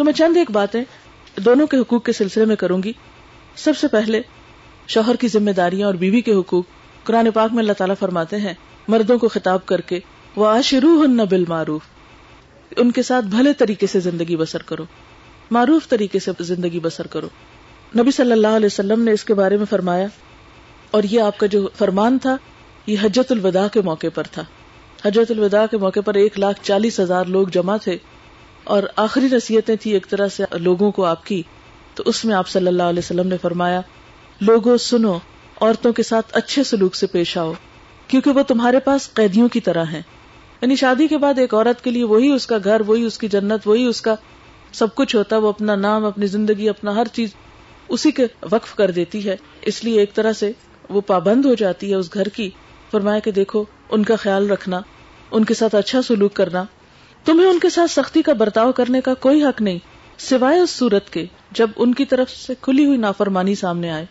تو میں چند ایک باتیں دونوں کے حقوق کے سلسلے میں کروں گی۔ سب سے پہلے شوہر کی ذمہ داریاں اور بیوی کے حقوق۔ قرآن پاک میں اللہ تعالیٰ فرماتے ہیں، مردوں کو خطاب کر کے وہ آشرو ہن معروف ان کے ساتھ بھلے طریقے سے زندگی بسر کرو۔ معروف طریقے سے زندگی بسر کرو۔ نبی صلی اللہ علیہ وسلم نے اس کے بارے میں فرمایا، اور یہ آپ کا جو فرمان تھا، یہ حجت الوداع کے موقع پر تھا۔ حجت الوداع کے موقع پر ایک لاکھ چالیس ہزار لوگ جمع تھے۔ اور آخری نصیحتیں تھی ایک طرح سے لوگوں کو آپ کی، تو اس میں آپ صلی اللہ علیہ وسلم نے فرمایا لوگوں سنو، عورتوں کے ساتھ اچھے سلوک سے پیش آؤ، کیونکہ وہ تمہارے پاس قیدیوں کی طرح ہیں۔ یعنی شادی کے بعد ایک عورت کے لیے وہی اس کا گھر، وہی اس کی جنت، وہی اس کا سب کچھ ہوتا ہے وہ اپنا نام، اپنی زندگی، اپنا ہر چیز اسی کے وقف کر دیتی ہے۔ اس لیے ایک طرح سے وہ پابند ہو جاتی ہے اس گھر کی۔ فرمایا کہ دیکھو، ان کا خیال رکھنا، ان کے ساتھ اچھا سلوک کرنا تمہیں ان کے ساتھ سختی کا برتاؤ کرنے کا کوئی حق نہیں، سوائے اس صورت کے جب ان کی طرف سے کھلی ہوئی نافرمانی سامنے آئے۔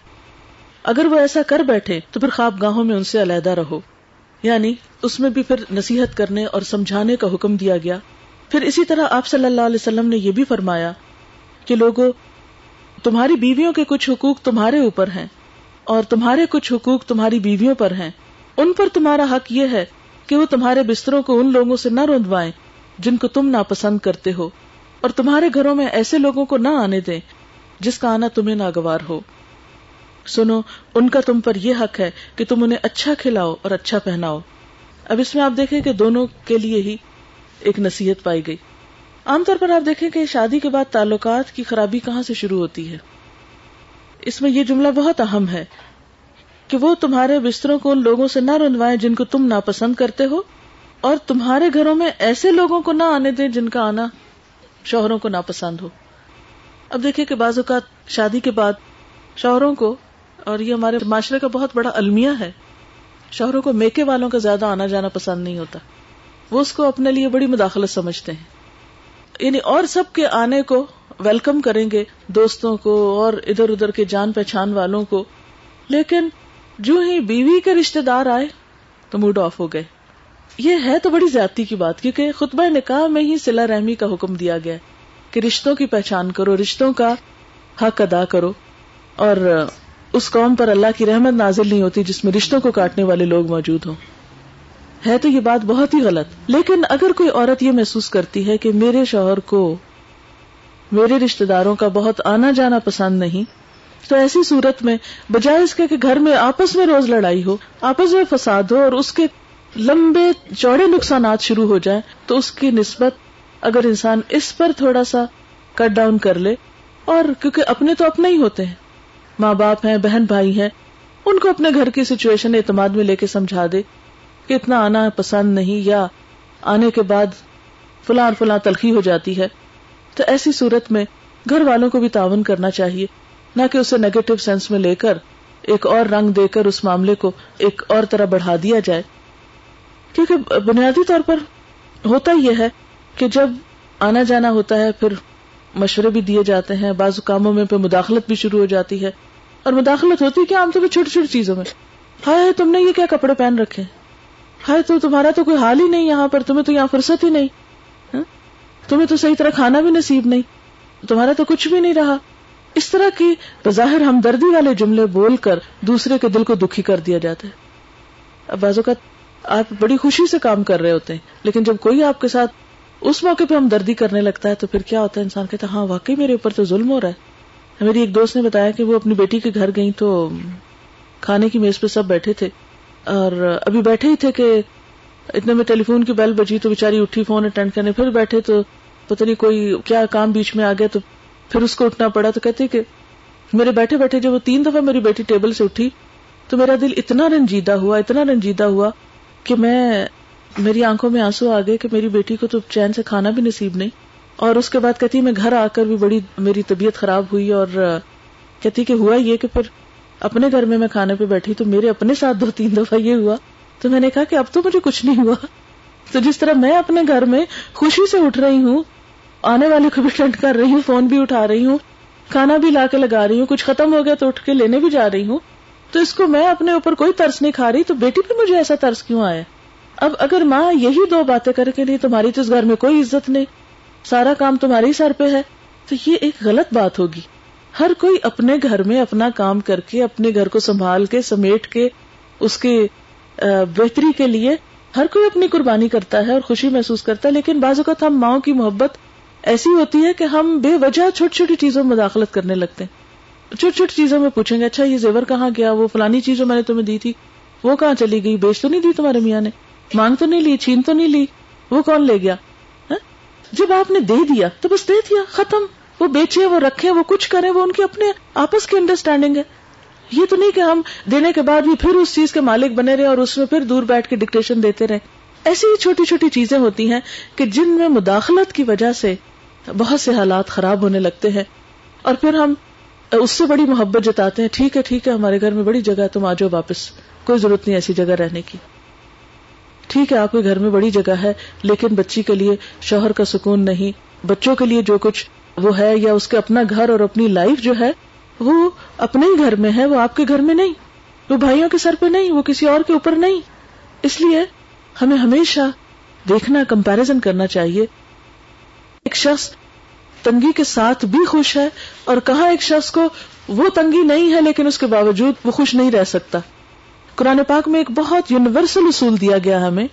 اگر وہ ایسا کر بیٹھے تو پھر خواب گاہوں میں ان سے علیحدہ رہو۔ یعنی اس میں بھی پھر نصیحت کرنے اور سمجھانے کا حکم دیا گیا۔ پھر اسی طرح آپ صلی اللہ علیہ وسلم نے یہ بھی فرمایا کہ لوگوں تمہاری بیویوں کے کچھ حقوق تمہارے اوپر ہیں اور تمہارے کچھ حقوق تمہاری بیویوں پر ہیں۔ ان پر تمہارا حق یہ ہے کہ وہ تمہارے بستروں کو ان لوگوں سے نہ روندوائیں۔ جن کو تم ناپسند کرتے ہو اور تمہارے گھروں میں ایسے لوگوں کو نہ آنے دیں جس کا آنا تمہیں ناگوار ہو۔ سنو، ان کا تم پر یہ حق ہے کہ تم انہیں اچھا کھلاؤ اور اچھا پہناؤ۔ اب اس میں آپ دیکھیں کہ دونوں کے لیے ہی ایک نصیحت پائی گئی۔ عام طور پر آپ دیکھیں کہ شادی کے بعد تعلقات کی خرابی کہاں سے شروع ہوتی ہے؟ اس میں یہ جملہ بہت اہم ہے کہ وہ تمہارے بستروں کو ان لوگوں سے نہ رنوائے جن کو تم ناپسند کرتے ہو۔ اور تمہارے گھروں میں ایسے لوگوں کو نہ آنے دیں جن کا آنا شوہروں کو ناپسند ہو۔ اب دیکھیں کہ بعض اوقات شادی کے بعد شوہروں کو، اور یہ ہمارے معاشرے کا بہت بڑا المیہ ہے، شوہروں کو میکے والوں کا زیادہ آنا جانا پسند نہیں ہوتا۔ وہ اس کو اپنے لیے بڑی مداخلت سمجھتے ہیں۔ یعنی اور سب کے آنے کو ویلکم کریں گے دوستوں کو اور ادھر ادھر کے جان پہچان والوں کو۔ لیکن جو ہی بیوی کے رشتے دار آئے تو موڈ آف ہو گئے۔ یہ ہے تو بڑی زیادتی کی بات، کیونکہ خطبہ نکاح میں ہی سلا رحمی کا حکم دیا گیا کہ رشتوں کی پہچان کرو، رشتوں کا حق ادا کرو، اور اس قوم پر اللہ کی رحمت نازل نہیں ہوتی جس میں رشتوں کو کاٹنے والے لوگ موجود ہوں۔ ہے تو یہ بات بہت ہی غلط۔ لیکن اگر کوئی عورت یہ محسوس کرتی ہے کہ میرے شوہر کو میرے رشتے داروں کا بہت آنا جانا پسند نہیں، تو ایسی صورت میں بجائے اس کے کہ گھر میں آپس میں روز لڑائی ہو، آپس میں فساد ہو اور اس کے لمبے چوڑے نقصانات شروع ہو جائیں تو اس کی نسبت اگر انسان اس پر تھوڑا سا کٹ ڈاؤن کر لے اور کیونکہ اپنے تو اپنے ہی ہوتے ہیں، ماں باپ ہیں، بہن بھائی ہیں، ان کو اپنے گھر کی سچویشن اعتماد میں لے کے سمجھا دے کہ اتنا آنا پسند نہیں یا آنے کے بعد فلاں فلاں تلخی ہو جاتی ہے۔ تو ایسی صورت میں گھر والوں کو بھی تعاون کرنا چاہیے، نہ کہ اسے نیگیٹو سینس میں لے کر ایک اور رنگ دے کر اس معاملے کو ایک اور طرح بڑھا دیا جائے۔ کیونکہ بنیادی طور پر ہوتا یہ ہے کہ جب آنا جانا ہوتا ہے، پھر مشورے بھی دیے جاتے ہیں، بعض کاموں میں پہ مداخلت بھی شروع ہو جاتی ہے۔ اور مداخلت ہوتی ہے کہ عام طور پہ چھوٹی چھوٹی چیزوں میں؟ ہائے، تم نے یہ کیا کپڑے پہن رکھے؟ ہائے، تو تمہارا تو کوئی حال ہی نہیں یہاں پر، تمہیں تو یہاں فرصت ہی نہیں۔ ہاں؟ تمہیں تو صحیح طرح کھانا بھی نصیب نہیں۔ تمہارا تو کچھ بھی نہیں رہا۔ اس طرح کی بظاہر ہمدردی والے جملے بول کر دوسرے کے دل کو دکھی کر دیا جاتا ہے۔ اب بازو کا آپ بڑی خوشی سے کام کر رہے ہوتے ہیں۔ لیکن جب کوئی آپ کے ساتھ اس موقع پہ ہمدردی کرنے لگتا ہے تو پھر کیا ہوتا ہے؟ انسان کہتا ہے ہاں واقعی میرے اوپر تو ظلم ہو رہا ہے۔ میری ایک دوست نے بتایا کہ وہ اپنی بیٹی کے گھر گئی تو کھانے کی میز پہ سب بیٹھے تھے۔ اور ابھی بیٹھے ہی تھے کہ اتنے میں ٹیلی فون کی بیل بجی تو بےچاری اٹھی فون اٹینڈ کرنے۔ پھر بیٹھے تو پتہ نہیں کوئی کیا کام بیچ میں آ گیا تو پھر اس کو اٹھنا پڑا۔ تو کہتے کہ میرے بیٹھے بیٹھے جب وہ تین دفعہ میری بیٹی ٹیبل سے اٹھی تو میرا دل اتنا رنجیدہ ہوا، اتنا رنجیدہ ہوا کہ میں، میری آنکھوں میں آنسو آ گئے کہ میری بیٹی کو تو چین سے کھانا بھی نصیب نہیں۔ اور اس کے بعد کہتی میں گھر آ کر بھی بڑی میری طبیعت خراب ہوئی اور، کہتی کہ ہوا یہ کہ پھر اپنے گھر میں میں کھانے پہ بیٹھی تو میرے اپنے ساتھ دو تین دفعہ یہ ہوا۔ تو میں نے کہا کہ اب تو مجھے کچھ نہیں ہوا۔ تو جس طرح میں اپنے گھر میں خوشی سے اٹھ رہی ہوں، آنے والے کو بھی ٹینڈ کر رہی ہوں، فون بھی اٹھا رہی ہوں، کھانا بھی لا کے لگا رہی ہوں، کچھ ختم ہو گیا تو اٹھ کے لینے بھی جا رہی ہوں۔ تو اس کو میں اپنے اوپر کوئی ترس نہیں کھا رہی، تو بیٹی پہ مجھے ایسا ترس کیوں آیا؟ اب اگر ماں یہی دو باتیں کر کے لیے تمہاری تو اس گھر میں کوئی عزت نہیں، سارا کام تمہاری سر پہ ہے، تو یہ ایک غلط بات ہوگی۔ ہر کوئی اپنے گھر میں اپنا کام کر کے، اپنے گھر کو سنبھال کے، سمیٹ کے، اس کے بہتری کے لیے ہر کوئی اپنی قربانی کرتا ہے اور خوشی محسوس کرتا ہے، لیکن بعض اوقات ہم ماؤں کی محبت ایسی ہوتی ہے کہ ہم بے وجہ چھوٹی چھوٹی چیزوں میں مداخلت کرنے لگتے ہیں۔ چھوٹی چھوٹی چیزوں میں پوچھیں گے اچھا یہ زیور کہاں گیا؟ وہ فلانی چیز جو میں نے تمہیں دی تھی۔ وہ کہاں چلی گئی؟ بیچ تو نہیں دی تمہارے میاں نے۔ مانگ تو نہیں لی، چھین تو نہیں لی۔ وہ کون لے گیا؟ ہاں؟ جب آپ نے دے دیا تو بس دے دیا، ختم۔ وہ بیچے، وہ رکھے، وہ کچھ کرے وہ ان کے اپنے آپس کی انڈرسٹینڈنگ ہے۔ یہ تو نہیں کہ ہم دینے کے بعد بھی پھر اس چیز کے مالک بنے رہے اور اس میں پھر دور بیٹھ کے ڈکٹیشن دیتے رہے۔ ایسی ہی چھوٹی چھوٹی چیزیں ہوتی ہیں کہ جن میں مداخلت کی وجہ سے بہت سے حالات خراب ہونے لگتے ہیں۔ اور پھر ہم اس سے بڑی محبت جتاتے ہیں، ٹھیک ہے ٹھیک ہے، ہمارے گھر میں بڑی جگہ ہے، تم آ جاؤ واپس، کوئی ضرورت نہیں ایسی جگہ رہنے کی۔ ٹھیک ہے، آپ کے گھر میں بڑی جگہ ہے، لیکن بچی کے لیے شوہر کا سکون نہیں، بچوں کے لیے جو کچھ وہ ہے یا اس کے اپنا گھر اور اپنی لائف جو ہے، وہ اپنے ہی گھر میں ہے، وہ آپ کے گھر میں نہیں، وہ بھائیوں کے سر پہ نہیں، وہ کسی اور کے اوپر نہیں۔ اس لیے ہمیں ہمیشہ دیکھنا، کمپیرزن کرنا چاہیے۔ ایک شخص تنگی کے ساتھ بھی خوش ہے اور کہاں ایک شخص کو وہ تنگی نہیں ہے لیکن اس کے باوجود وہ خوش نہیں رہ سکتا۔ قرآن پاک میں ایک بہت یونیورسل اصول دیا گیا ہمیں۔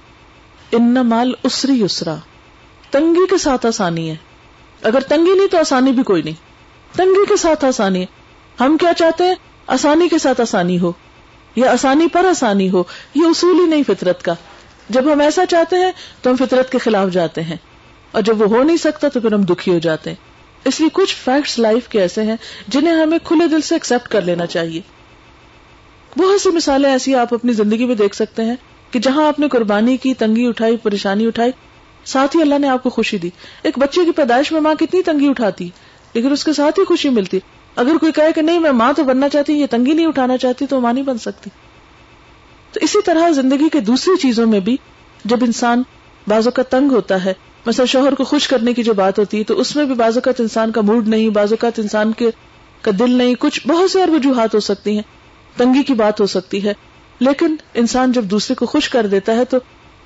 ان مال اسری اسرا تنگی کے ساتھ آسانی ہے۔ اگر تنگی نہیں تو آسانی بھی کوئی نہیں۔ تنگی کے ساتھ آسانی ہے۔ ہم کیا چاہتے ہیں؟ آسانی کے ساتھ آسانی ہو۔ یا آسانی پر آسانی ہو۔ یہ اصول ہی نہیں فطرت کا۔ جب ہم ایسا چاہتے ہیں تو ہم فطرت کے خلاف جاتے ہیں۔ اور جب وہ ہو نہیں سکتا تو پھر ہم دکھی ہو جاتے ہیں۔ اس لیے کچھ فیکٹس لائف کے ایسے ہیں جنہیں ہمیں کھلے دل سے ایکسپٹ کر لینا چاہیے۔ بہت سی مثالیں ایسی آپ اپنی زندگی میں دیکھ سکتے ہیں کہ جہاں آپ نے قربانی کی، تنگی اٹھائی، پریشانی اٹھائی، ساتھ ہی اللہ نے آپ کو خوشی دی۔ ایک بچے کی پیدائش میں ماں کتنی تنگی اٹھاتی، لیکن اس کے ساتھ ہی خوشی ملتی۔ اگر کوئی کہے کہ نہیں، میں ماں تو بننا چاہتی، یہ تنگی نہیں اٹھانا چاہتی، تو ماں نہیں بن سکتی۔ تو اسی طرح زندگی کے دوسری چیزوں میں بھی جب انسان بازو کا تنگ ہوتا ہے مثلا شوہر کو خوش کرنے کی جو بات ہوتی ہے، تو اس میں بھی بعض اوقات انسان کا موڈ نہیں، بعض اوقات انسان کے کا دل نہیں، کچھ بہت سی اور وجوہات ہو سکتی ہیں، تنگی کی بات ہو سکتی ہے۔ لیکن انسان جب دوسرے کو خوش کر دیتا ہے، تو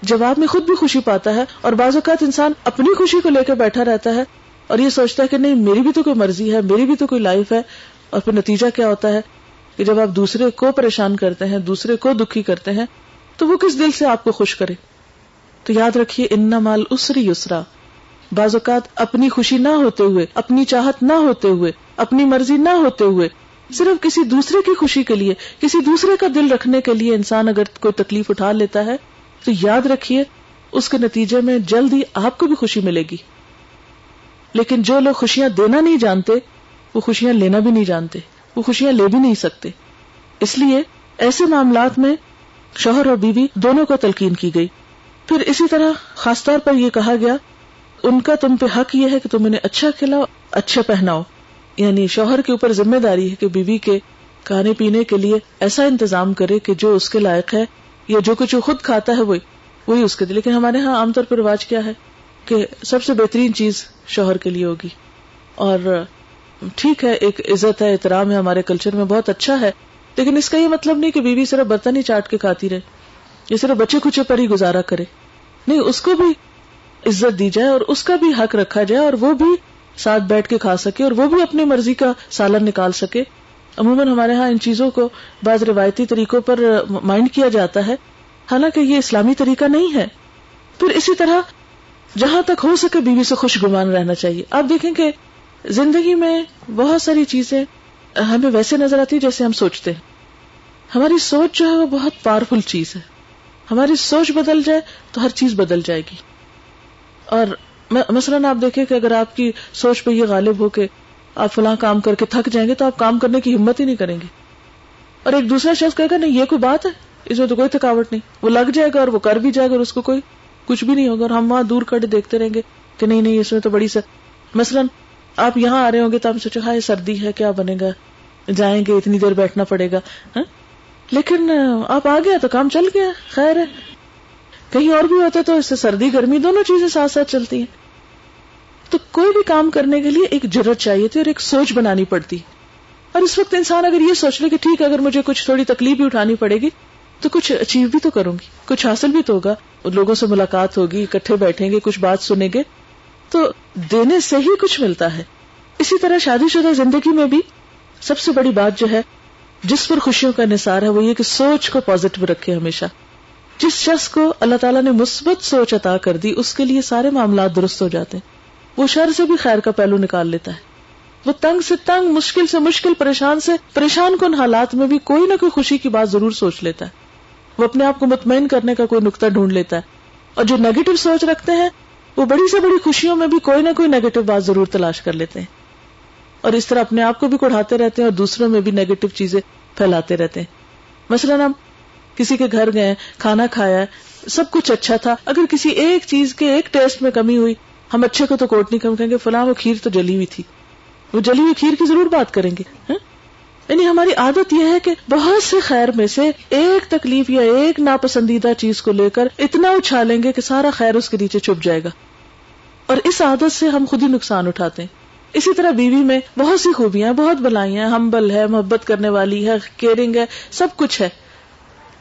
جواب میں خود بھی خوشی پاتا ہے اور بعض اوقات انسان اپنی خوشی کو لے کر بیٹھا رہتا ہے اور یہ سوچتا ہے کہ نہیں، میری بھی تو کوئی مرضی ہے، میری بھی تو کوئی لائف ہے۔ اور پھر نتیجہ کیا ہوتا ہے؟ کہ جب آپ دوسرے کو پریشان کرتے ہیں، دوسرے کو دکھی کرتے ہیں، تو وہ کس دل سے آپ کو خوش کرے؟ تو یاد رکھیے ان مال اسری اسرا بعض اوقات اپنی خوشی نہ ہوتے ہوئے، اپنی چاہت نہ ہوتے ہوئے، اپنی مرضی نہ ہوتے ہوئے، صرف کسی دوسرے کی خوشی کے لیے، کسی دوسرے کا دل رکھنے کے لیے انسان اگر کوئی تکلیف اٹھا لیتا ہے، تو یاد رکھیے، اس کے نتیجے میں جلد ہی آپ کو بھی خوشی ملے گی۔ لیکن جو لوگ خوشیاں دینا نہیں جانتے، وہ خوشیاں لینا بھی نہیں جانتے، وہ خوشیاں لے بھی نہیں سکتے۔ اس لیے ایسے معاملات میں شوہر اور بیوی دونوں کو تلقین کی گئی۔ پھر اسی طرح خاص طور پر یہ کہا گیا، ان کا تم پہ حق یہ ہے کہ تم انہیں اچھا کھلاؤ اچھا پہناؤ۔ یعنی شوہر کے اوپر ذمہ داری ہے کہ بیوی کے کھانے پینے کے لیے ایسا انتظام کرے کہ جو اس کے لائق ہے یا جو کچھ وہ خود کھاتا ہے وہی وہی اس کے لیے۔ لیکن ہمارے ہاں عام طور پر رواج کیا ہے کہ سب سے بہترین چیز شوہر کے لیے ہوگی۔ اور ٹھیک ہے، ایک عزت ہے، احترام ہے، ہمارے کلچر میں بہت اچھا ہے، لیکن اس کا یہ مطلب نہیں کہ بیوی صرف برتن ہی چاٹ کے کھاتی رہے۔ یا صرف بچے کچھ پر ہی گزارا کرے۔ نہیں، اس کو بھی عزت دی جائے اور اس کا بھی حق رکھا جائے اور وہ بھی ساتھ بیٹھ کے کھا سکے اور وہ بھی اپنی مرضی کا سالن نکال سکے۔ عموماً ہمارے ہاں ان چیزوں کو بعض روایتی طریقوں پر مائنڈ کیا جاتا ہے۔ حالانکہ یہ اسلامی طریقہ نہیں ہے۔ پھر اسی طرح جہاں تک ہو سکے بیوی سے خوش گمان رہنا چاہیے۔ آپ دیکھیں کہ زندگی میں بہت ساری چیزیں ہمیں ویسے نظر آتی جیسے ہم سوچتے ہیں۔ ہماری سوچ جو ہے وہ بہت پاورفل چیز ہے۔ ہماری سوچ بدل جائے تو ہر چیز بدل جائے گی۔ اور مثلاً آپ دیکھیں کہ اگر آپ کی سوچ پہ یہ غالب ہو کہ آپ فلاں کام کر کے تھک جائیں گے تو آپ کام کرنے کی ہمت ہی نہیں کریں گے اور ایک دوسرا شخص کہے گا، نہیں، یہ کوئی بات ہے، اس میں تو کوئی تھکاوٹ نہیں۔ وہ لگ جائے گا اور وہ کر بھی جائے گا اور اس کو کوئی کچھ بھی نہیں ہوگا۔ اور ہم وہاں دور کر دیکھتے رہیں گے کہ نہیں نہیں، اس میں تو بڑی سر مثلاً آپ یہاں آ رہے ہوں گے تو آپ سوچے ہاں سردی ہے، کیا بنے گا؟ جائیں گے، اتنی دیر بیٹھنا پڑے گا ہاں؟ لیکن آپ آ گیا تو کام چل گیا، خیر ہے۔ کہیں اور بھی ہوتا تو اس سے سردی، گرمی دونوں چیزیں ساتھ ساتھ چلتی ہیں۔ تو کوئی بھی کام کرنے کے لیے ایک ضرورت چاہیے تھی اور ایک سوچ بنانی پڑتی۔ اور اس وقت انسان اگر یہ سوچ لے کہ ٹھیک ہے، اگر مجھے کچھ تھوڑی تکلیف بھی اٹھانی پڑے گی، تو کچھ اچیو بھی تو کروں گی۔ کچھ حاصل بھی تو ہوگا۔ لوگوں سے ملاقات ہوگی، اکٹھے بیٹھیں گے، کچھ بات سنیں گے۔ تو دینے سے ہی کچھ ملتا ہے۔ اسی طرح شادی شدہ زندگی میں بھی سب سے بڑی بات جو ہے جس پر خوشیوں کا نثار ہے وہ یہ کہ سوچ کو پازیٹو رکھے ہمیشہ۔ جس شخص کو اللہ تعالیٰ نے مثبت سوچ عطا کر دی، اس کے لیے سارے معاملات درست ہو جاتے ہیں۔ وہ شر سے بھی خیر کا پہلو نکال لیتا ہے۔ وہ تنگ سے تنگ، مشکل سے مشکل، پریشان سے پریشان کن حالات میں بھی کوئی نہ کوئی خوشی کی بات ضرور سوچ لیتا ہے۔ وہ اپنے آپ کو مطمئن کرنے کا کوئی نقطہ ڈھونڈ لیتا ہے۔ اور جو نیگیٹو سوچ رکھتے ہیں، وہ بڑی سے بڑی خوشیوں میں بھی کوئی نہ کوئی نیگیٹو بات ضرور تلاش کر لیتے ہیں۔ اور اس طرح اپنے آپ کو بھی کڑھاتے رہتے ہیں اور دوسروں میں بھی نیگیٹو چیزیں پھیلاتے رہتے ہیں۔ مثلاً ہم کسی کے گھر گئے کھانا کھایا سب کچھ اچھا تھا، اگر کسی ایک چیز کے ایک ٹیسٹ میں کمی ہوئی، ہم اچھے کو تو کوٹ نہیں کم کہیں گے، فلاں وہ کھیر تو جلی ہوئی تھی۔ وہ جلی ہوئی کھیر کی ضرور بات کریں گے ہاں؟ یعنی ہماری عادت یہ ہے کہ بہت سے خیر میں سے ایک تکلیف یا ایک ناپسندیدہ چیز کو لے کر اتنا اچھالیں گے کہ سارا خیر اس کے نیچے چھپ جائے گا۔ اور اس عادت سے ہم خود ہی نقصان اٹھاتے ہیں۔ اسی طرح بیوی میں بہت سی خوبیاں، بہت بلائیاں ہمبل ہے، محبت کرنے والی ہے کیئرنگ ہے، سب کچھ ہے۔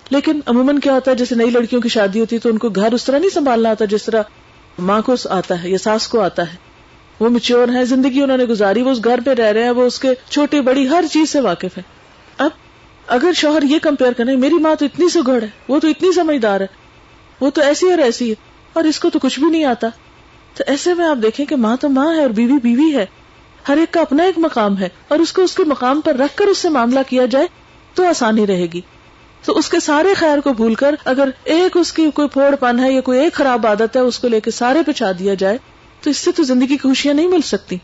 لیکن عموماً کیا ہوتا ہے، جیسے نئی لڑکیوں کی شادی ہوتی ہے تو ان کو گھر اس طرح نہیں سنبھالنا آتا جس طرح ماں کو آتا ہے یا ساس کو آتا ہے۔ وہ مچیور ہے زندگی انہوں نے گزاری، وہ اس گھر پہ رہ رہے ہیں، وہ اس کے چھوٹی بڑی ہر چیز سے واقف ہے اب اگر شوہر یہ کمپیئر کرے، میری ماں تو اتنی سگڑ ہے، وہ تو اتنی سمجھدار ہے، وہ تو ایسی اور ایسی ہے اور اس کو تو کچھ بھی نہیں آتا۔ تو ایسے میں آپ دیکھیں کہ ماں تو ماں ہے اور بیوی بیوی ہے۔ ہر ایک کا اپنا ایک مقام ہے اور اس کو اس کے مقام پر رکھ کر اس سے معاملہ کیا جائے تو آسانی رہے گی۔ تو اس کے سارے خیر کو بھول کر اگر ایک اس کی کوئی پھوڑ پن ہے یا کوئی ایک خراب عادت ہے اس کو لے کے سارے پچھا دیا جائے تو اس سے تو زندگی کی خوشیاں نہیں مل سکتی۔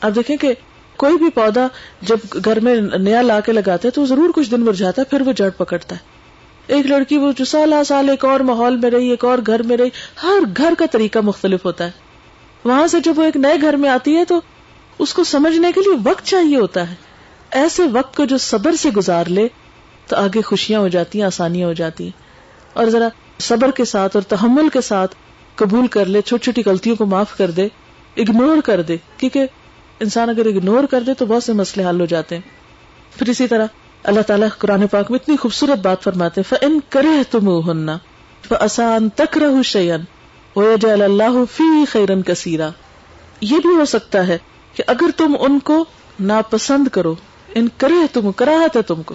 اب دیکھیں کہ کوئی بھی پودا جب گھر میں نیا لا کے لگاتا ہے تو ضرور کچھ دن مرجاتا ہے، پھر وہ جڑ پکڑتا ہے۔ ایک لڑکی وہ جو سال سال ایک اور ماحول میں رہی، ایک اور گھر میں رہی، ہر گھر کا طریقہ مختلف ہوتا ہے۔ وہاں سے جب وہ ایک نئے گھر میں آتی ہے تو اس کو سمجھنے کے لیے وقت چاہیے ہوتا ہے۔ ایسے وقت کو جو صبر سے گزار لے، تو آگے خوشیاں ہو جاتی ہیں، آسانیاں ہو جاتی ہیں۔ اور ذرا صبر کے ساتھ اور تحمل کے ساتھ قبول کر لے، چھوٹی چھوٹی غلطیوں کو معاف کر دے اگنور کر دے۔ کیونکہ انسان اگر اگنور کر دے تو بہت سے مسئلے حل ہو جاتے ہیں۔ پھر اسی طرح اللہ تعالیٰ قرآن پاک میں اتنی خوبصورت بات فرماتے فن کرے تم ہننا آسان تک رہ شیئن اللہ فی خیرن کثیرا یہ بھی ہو سکتا ہے کہ اگر تم ان کو ناپسند کرو، ان کرے تم، کراہت ہے تم کو،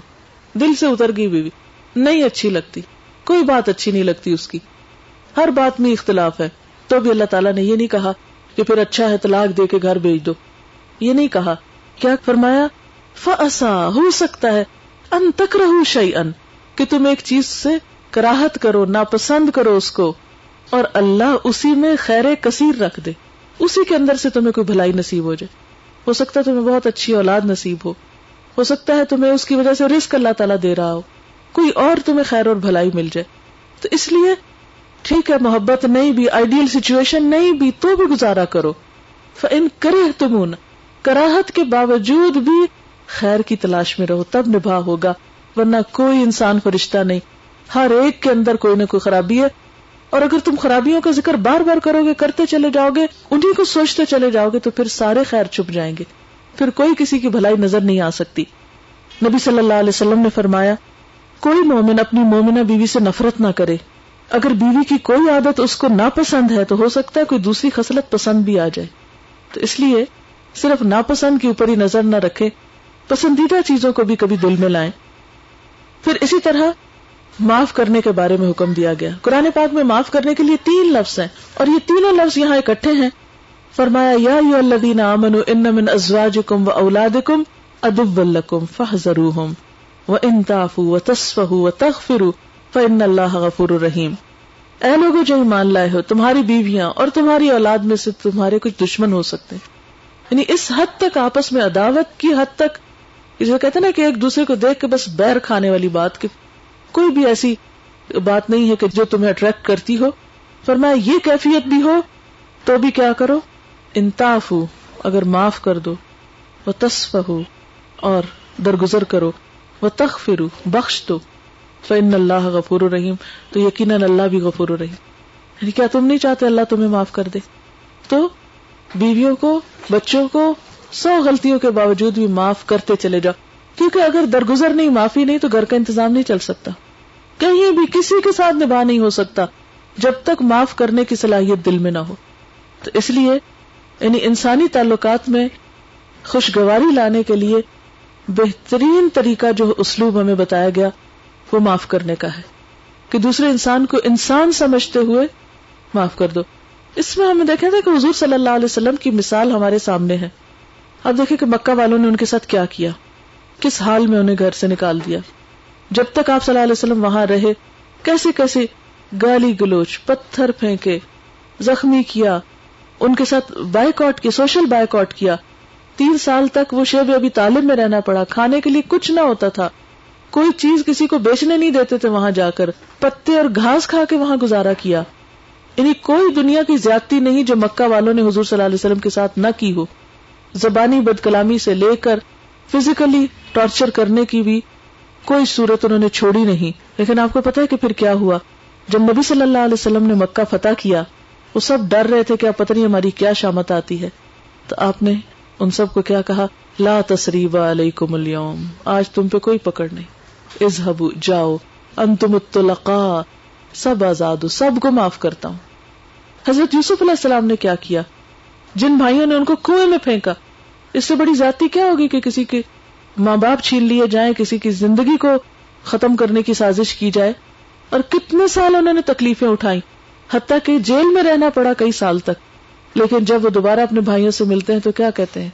دل سے اتر گئی بیوی، نہیں اچھی لگتی، کوئی بات اچھی نہیں لگتی اس کی۔ ہر بات میں اختلاف ہے۔ تو بھی اللہ تعالیٰ نے یہ نہیں کہا کہ پھر اچھا ہے طلاق دے کے گھر بھیج دو۔ یہ نہیں کہا۔ کیا فرمایا؟ فسا ہو سکتا ہے۔ ان تک رہو شعی ان کہ تم ایک چیز سے کراہت کرو، ناپسند کرو اس کو، اور اللہ اسی میں خیر کثیر رکھ دے۔ اسی کے اندر سے تمہیں کوئی بھلائی نصیب ہو جائے۔ ہو سکتا ہے تمہیں بہت اچھی اولاد نصیب ہو۔ ہو سکتا ہے تمہیں اس کی وجہ سے رسک اللہ تعالیٰ دے رہا ہو۔ کوئی اور تمہیں خیر اور بھلائی مل جائے۔ تو اس لیے ٹھیک ہے، محبت نہیں بھی آئیڈیل سچویشن نہیں بھی، تو بھی گزارا کرو۔ ان کرے تم کراہت کے باوجود بھی خیر کی تلاش میں رہو، تب نبھا ہوگا۔ ورنہ کوئی انسان فرشتہ نہیں۔ ہر ایک کے اندر کوئی نہ کوئی خرابی ہے۔ اور اگر تم خرابیوں کا ذکر بار بار کرو گے، کرتے چلے جاؤ گے انہیں کو سوچتے چلے جاؤ گے، تو پھر سارے خیر چھپ جائیں گے۔ پھر کوئی کسی کی بھلائی نظر نہیں آ سکتی۔ نبی صلی اللہ علیہ وسلم نے فرمایا، کوئی مومن اپنی مومنا بیوی سے نفرت نہ کرے۔ اگر بیوی کی کوئی عادت اس کو ناپسند ہے، تو ہو سکتا ہے کوئی دوسری خصلت پسند بھی آ جائے۔ تو اس لیے صرف ناپسند کے اوپر ہی نظر نہ رکھے، پسندیدہ چیزوں کو بھی کبھی دل میں لائیں۔ پھر اسی طرح معاف کرنے کے بارے میں حکم دیا گیا۔ قرآن پاک میں معاف کرنے کے لیے تین لفظ ہیں اور یہ تینوں لفظ یہاں اکٹھے ہیں۔ فرمایا، یا الذین آمنوا ان من ازواجکم و اولادکم ادب لکم فاحذروہم و ان تعفوا وتصفحوا وتغفروا فان اللہ غفور الرحیم۔ اے لوگوں، جو ایمان لائے ہو، تمہاری بیویاں اور تمہاری اولاد میں سے تمہارے کچھ دشمن ہو سکتے ہیں۔ یعنی اس حد تک آپس میں عداوت کی حد تک جو کہتے نا کہ ایک دوسرے کو دیکھ کے بس بیر کھانے والی بات کہ کوئی بھی ایسی بات نہیں ہے کہ جو تمہیں اٹریکٹ کرتی ہو۔ فرمایا، یہ کیفیت بھی ہو تو بھی کیا کرو؟ انتاف ہو اگر معاف کر دو۔ وہ تصف ہو اور درگزر کرو۔ وہ تخ بخش دو۔ فن اللہ غفور الرحیم تو یقیناً اللہ بھی غفور الرحیم یعنی کیا تم نہیں چاہتے اللہ تمہیں معاف کر دے؟ تو بیویوں کو، بچوں کو، سو غلطیوں کے باوجود بھی معاف کرتے چلے جاؤ۔ کیونکہ اگر درگزر نہیں، معافی نہیں، تو گھر کا انتظام نہیں چل سکتا۔ کہیں بھی کسی کے ساتھ نباہ نہیں ہو سکتا جب تک معاف کرنے کی صلاحیت دل میں نہ ہو۔ تو اس لیے یعنی انسانی تعلقات میں خوشگواری لانے کے لیے بہترین طریقہ جو اسلوب ہمیں بتایا گیا، وہ معاف کرنے کا ہے۔ کہ دوسرے انسان کو انسان سمجھتے ہوئے معاف کر دو۔ اس میں ہمیں دیکھا تھا کہ حضور صلی اللہ علیہ وسلم کی مثال ہمارے سامنے ہے۔ اب دیکھیں کہ مکہ والوں نے ان کے ساتھ کیا کیا۔ کس حال میں انہیں گھر سے نکال دیا؟ جب تک آپ صلی اللہ علیہ وسلم وہاں رہے، کیسے کیسے گالی گلوچ، پتھر پھینکے، زخمی کیا، ان کے ساتھ بائک آؤٹ کیا، سوشل بائک آؤٹ کیا۔ تین سال تک وہ شیب ابھی تعلیم میں رہنا پڑا، کھانے کے لیے کچھ نہ ہوتا تھا۔ کوئی چیز کسی کو بیچنے نہیں دیتے تھے وہاں جا کر، پتے اور گھاس کھا کے وہاں گزارا کیا۔ یعنی کوئی دنیا کی زیادتی نہیں جو مکہ والوں نے حضور صلی اللہ علیہ وسلم کے ساتھ نہ کی ہو۔ زبانی بد کلامی سے لے کر فزیکلی ٹارچر کرنے کی بھی کوئی صورت انہوں نے چھوڑی نہیں۔ لیکن آپ کو پتا ہے کہ پھر کیا ہوا؟ جب نبی صلی اللہ علیہ وسلم نے مکہ فتح کیا، وہ سب ڈر رہے تھے کہ پتہ نہیں ہماری کیا شامت آتی ہے۔ تو آپ نے ان سب کو کیا کہا؟ لا تصریب علیکم اليوم آج تم پہ کوئی پکڑ نہیں۔ اذهبوا جاؤ۔ انتم الطلقاء سب آزاد سب کو معاف کرتا ہوں۔ حضرت یوسف علیہ السلام نے کیا کیا؟ جن بھائیوں نے ان کو کنویں میں پھینکا۔ اس سے بڑی ذاتی کیا ہوگی کہ کسی کے ماں باپ چھین لیے جائیں، کسی کی زندگی کو ختم کرنے کی سازش کی جائے۔ اور کتنے سال انہوں نے تکلیفیں اٹھائی حتیٰ کہ جیل میں رہنا پڑا کئی سال تک۔ لیکن جب وہ دوبارہ اپنے بھائیوں سے ملتے ہیں تو کیا کہتے ہیں؟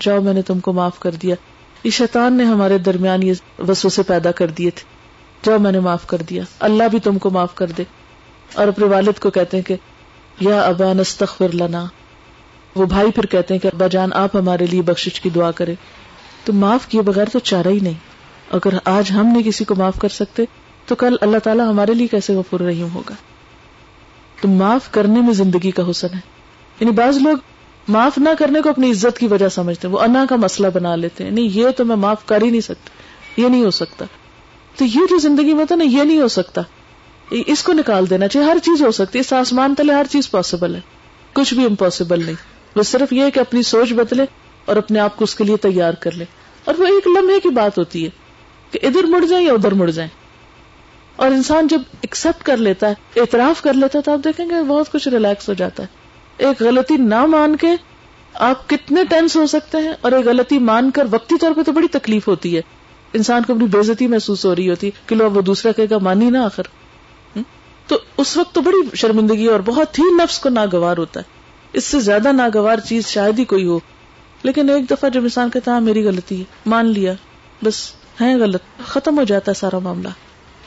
جاؤ، میں نے تم کو معاف کر دیا۔ اس شیطان نے ہمارے درمیان یہ وسو سے پیدا کر دیے تھے۔ جاؤ، میں نے معاف کر دیا۔ اللہ بھی تم کو معاف کر دے۔ اور اپنے والد کو کہتے ہیں کہ، یا ابا، نستغفر لنا۔ وہ بھائی پھر کہتے ہیں کہ، ابا جان، آپ ہمارے لیے بخشش کی دعا کرے تو معاف کیے بغیر تو چارہ ہی نہیں۔ اگر آج ہم نے کسی کو معاف کر سکتے، تو کل اللہ تعالیٰ ہمارے لیے کیسے غفور رحیم ہوگا؟ تو معاف کرنے میں زندگی کا حسن ہے۔ یعنی بعض لوگ معاف نہ کرنے کو اپنی عزت کی وجہ سمجھتے ہیں، وہ انا کا مسئلہ بنا لیتے ہیں۔ نہیں، یہ تو میں معاف کر ہی نہیں سکتا، یہ نہیں ہو سکتا۔ تو یہ جو زندگی میں نا، یہ نہیں ہو سکتا۔ اس کو نکال دینا چاہیے، ہر چیز ہو سکتی ہے، اس آسمان تلے ہر چیز پاسبل ہے۔ کچھ بھی امپاسبل نہیں۔ وہ صرف یہ کہ اپنی سوچ بدلے اور اپنے آپ کو اس کے لیے تیار کر لے۔ اور وہ ایک لمحے کی بات ہوتی ہے کہ ادھر مڑ جائیں یا ادھر مڑ جائیں۔ اور انسان جب ایکسپٹ کر لیتا ہے، اعتراف کر لیتا ہے، تو آپ دیکھیں گے بہت کچھ ریلیکس ہو جاتا ہے۔ ایک غلطی نہ مان کے آپ کتنے ٹینس ہو سکتے ہیں اور ایک غلطی مان کر وقتی طور پہ تو بڑی تکلیف ہوتی ہے۔ انسان کو اپنی بےزتی محسوس ہو رہی ہوتی، کہ لوگ وہ دوسرا کہے گا، مانی نہ آخر۔ تو اس وقت تو بڑی شرمندگی اور بہت ہی نفس کو ناگوار ہوتا ہے۔ اس سے زیادہ ناگوار چیز شاید ہی کوئی ہو۔ لیکن ایک دفعہ جب انسان کہتا ہاں میری غلطی ہے، مان لیا، بس ہے غلط، ختم ہو جاتا ہے سارا معاملہ۔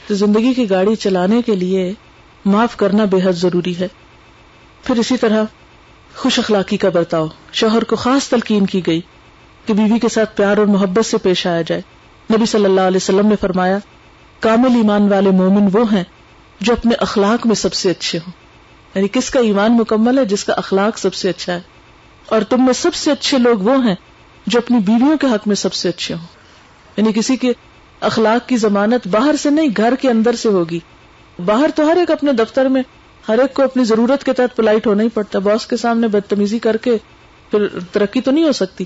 تو زندگی کی گاڑی چلانے کے لیے معاف کرنا بے حد ضروری ہے۔ پھر اسی طرح خوش اخلاقی کا برتاؤ۔ شوہر کو خاص تلقین کی گئی کہ بیوی کے ساتھ پیار اور محبت سے پیش آیا جائے۔ نبی صلی اللہ علیہ وسلم نے فرمایا، کامل ایمان والے مومن وہ ہیں جو اپنے اخلاق میں سب سے اچھے ہوں۔ یعنی کس کا ایمان مکمل ہے، جس کا اخلاق سب سے اچھا ہے۔ اور تم میں سب سے اچھے لوگ وہ ہیں جو اپنی بیویوں کے حق میں سب سے اچھے ہوں۔ یعنی کسی کے اخلاق کی ضمانت باہر سے نہیں، گھر کے اندر سے ہوگی۔ باہر تو ہر ایک اپنے دفتر میں، ہر ایک کو اپنی ضرورت کے تحت پلائٹ ہونا ہی پڑتا۔ باس کے سامنے بدتمیزی کر کے پھر ترقی تو نہیں ہو سکتی۔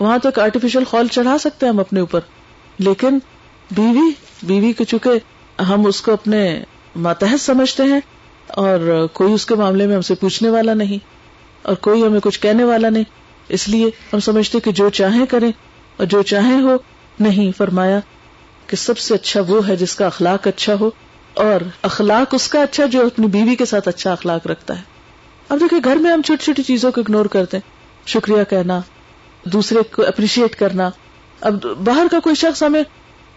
وہاں تو ایک آرٹیفیشل خال چڑھا سکتے ہیں ہم اپنے اوپر۔ لیکن بیوی بیوی کے چکے ہم اس کو اپنے ماتحت سمجھتے ہیں اور کوئی اس کے معاملے میں ہم سے پوچھنے والا نہیں۔ اور کوئی ہمیں کچھ کہنے والا نہیں۔ اس لیے ہم سمجھتے کہ جو چاہیں کریں اور جو چاہیں ہو، نہیں، فرمایا کہ سب سے اچھا وہ ہے جس کا اخلاق اچھا ہو، اور اخلاق اس کا اچھا جو اپنی بیوی کے ساتھ اچھا اخلاق رکھتا ہے۔ اب دیکھیں، گھر میں ہم چھوٹی چھوٹی چیزوں کو اگنور کرتے ہیں۔ شکریہ کہنا، دوسرے کو اپریشیٹ کرنا۔ اب باہر کا کوئی شخص ہمیں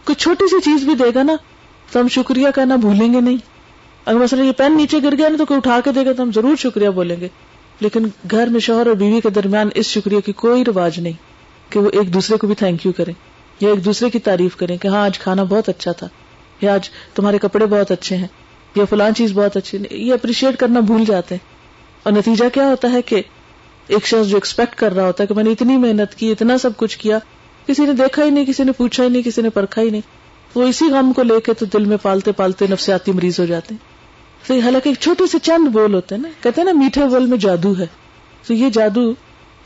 کوئی چھوٹی سی چیز بھی دے گا نا، تو ہم شکریہ کہنا بھولیں گے نہیں۔ اگر مثلا یہ پین نیچے گر گیا نا تو کوئی اٹھا کے دے گا تو ہم ضرور شکریہ بولیں گے۔ لیکن گھر میں شوہر اور بیوی کے درمیان اس شکریہ کی کوئی رواج نہیں کہ وہ ایک دوسرے کو بھی تھینک یو کریں یا ایک دوسرے کی تعریف کریں کہ ہاں آج کھانا بہت اچھا تھا یا آج تمہارے کپڑے بہت اچھے ہیں یا فلان چیز بہت اچھی یہ اپریشیٹ کرنا بھول جاتے ہیں۔ اور نتیجہ کیا ہوتا ہے کہ ایک شخص جو ایکسپیکٹ کر رہا ہوتا ہے کہ میں نے اتنی محنت کی، اتنا سب کچھ کیا، کسی نے دیکھا ہی نہیں، کسی نے پوچھا ہی نہیں، کسی نے پرکھا ہی نہیں۔ وہ اسی غم کو لے کے تو دل میں پالتے پالتے نفسیاتی مریض ہو جاتے ہیں۔ تو حالانکہ ایک چھوٹے سے چند بول ہوتے ہیں نا، کہتے ہیں نا، میٹھے بول میں جادو ہے۔ تو یہ جادو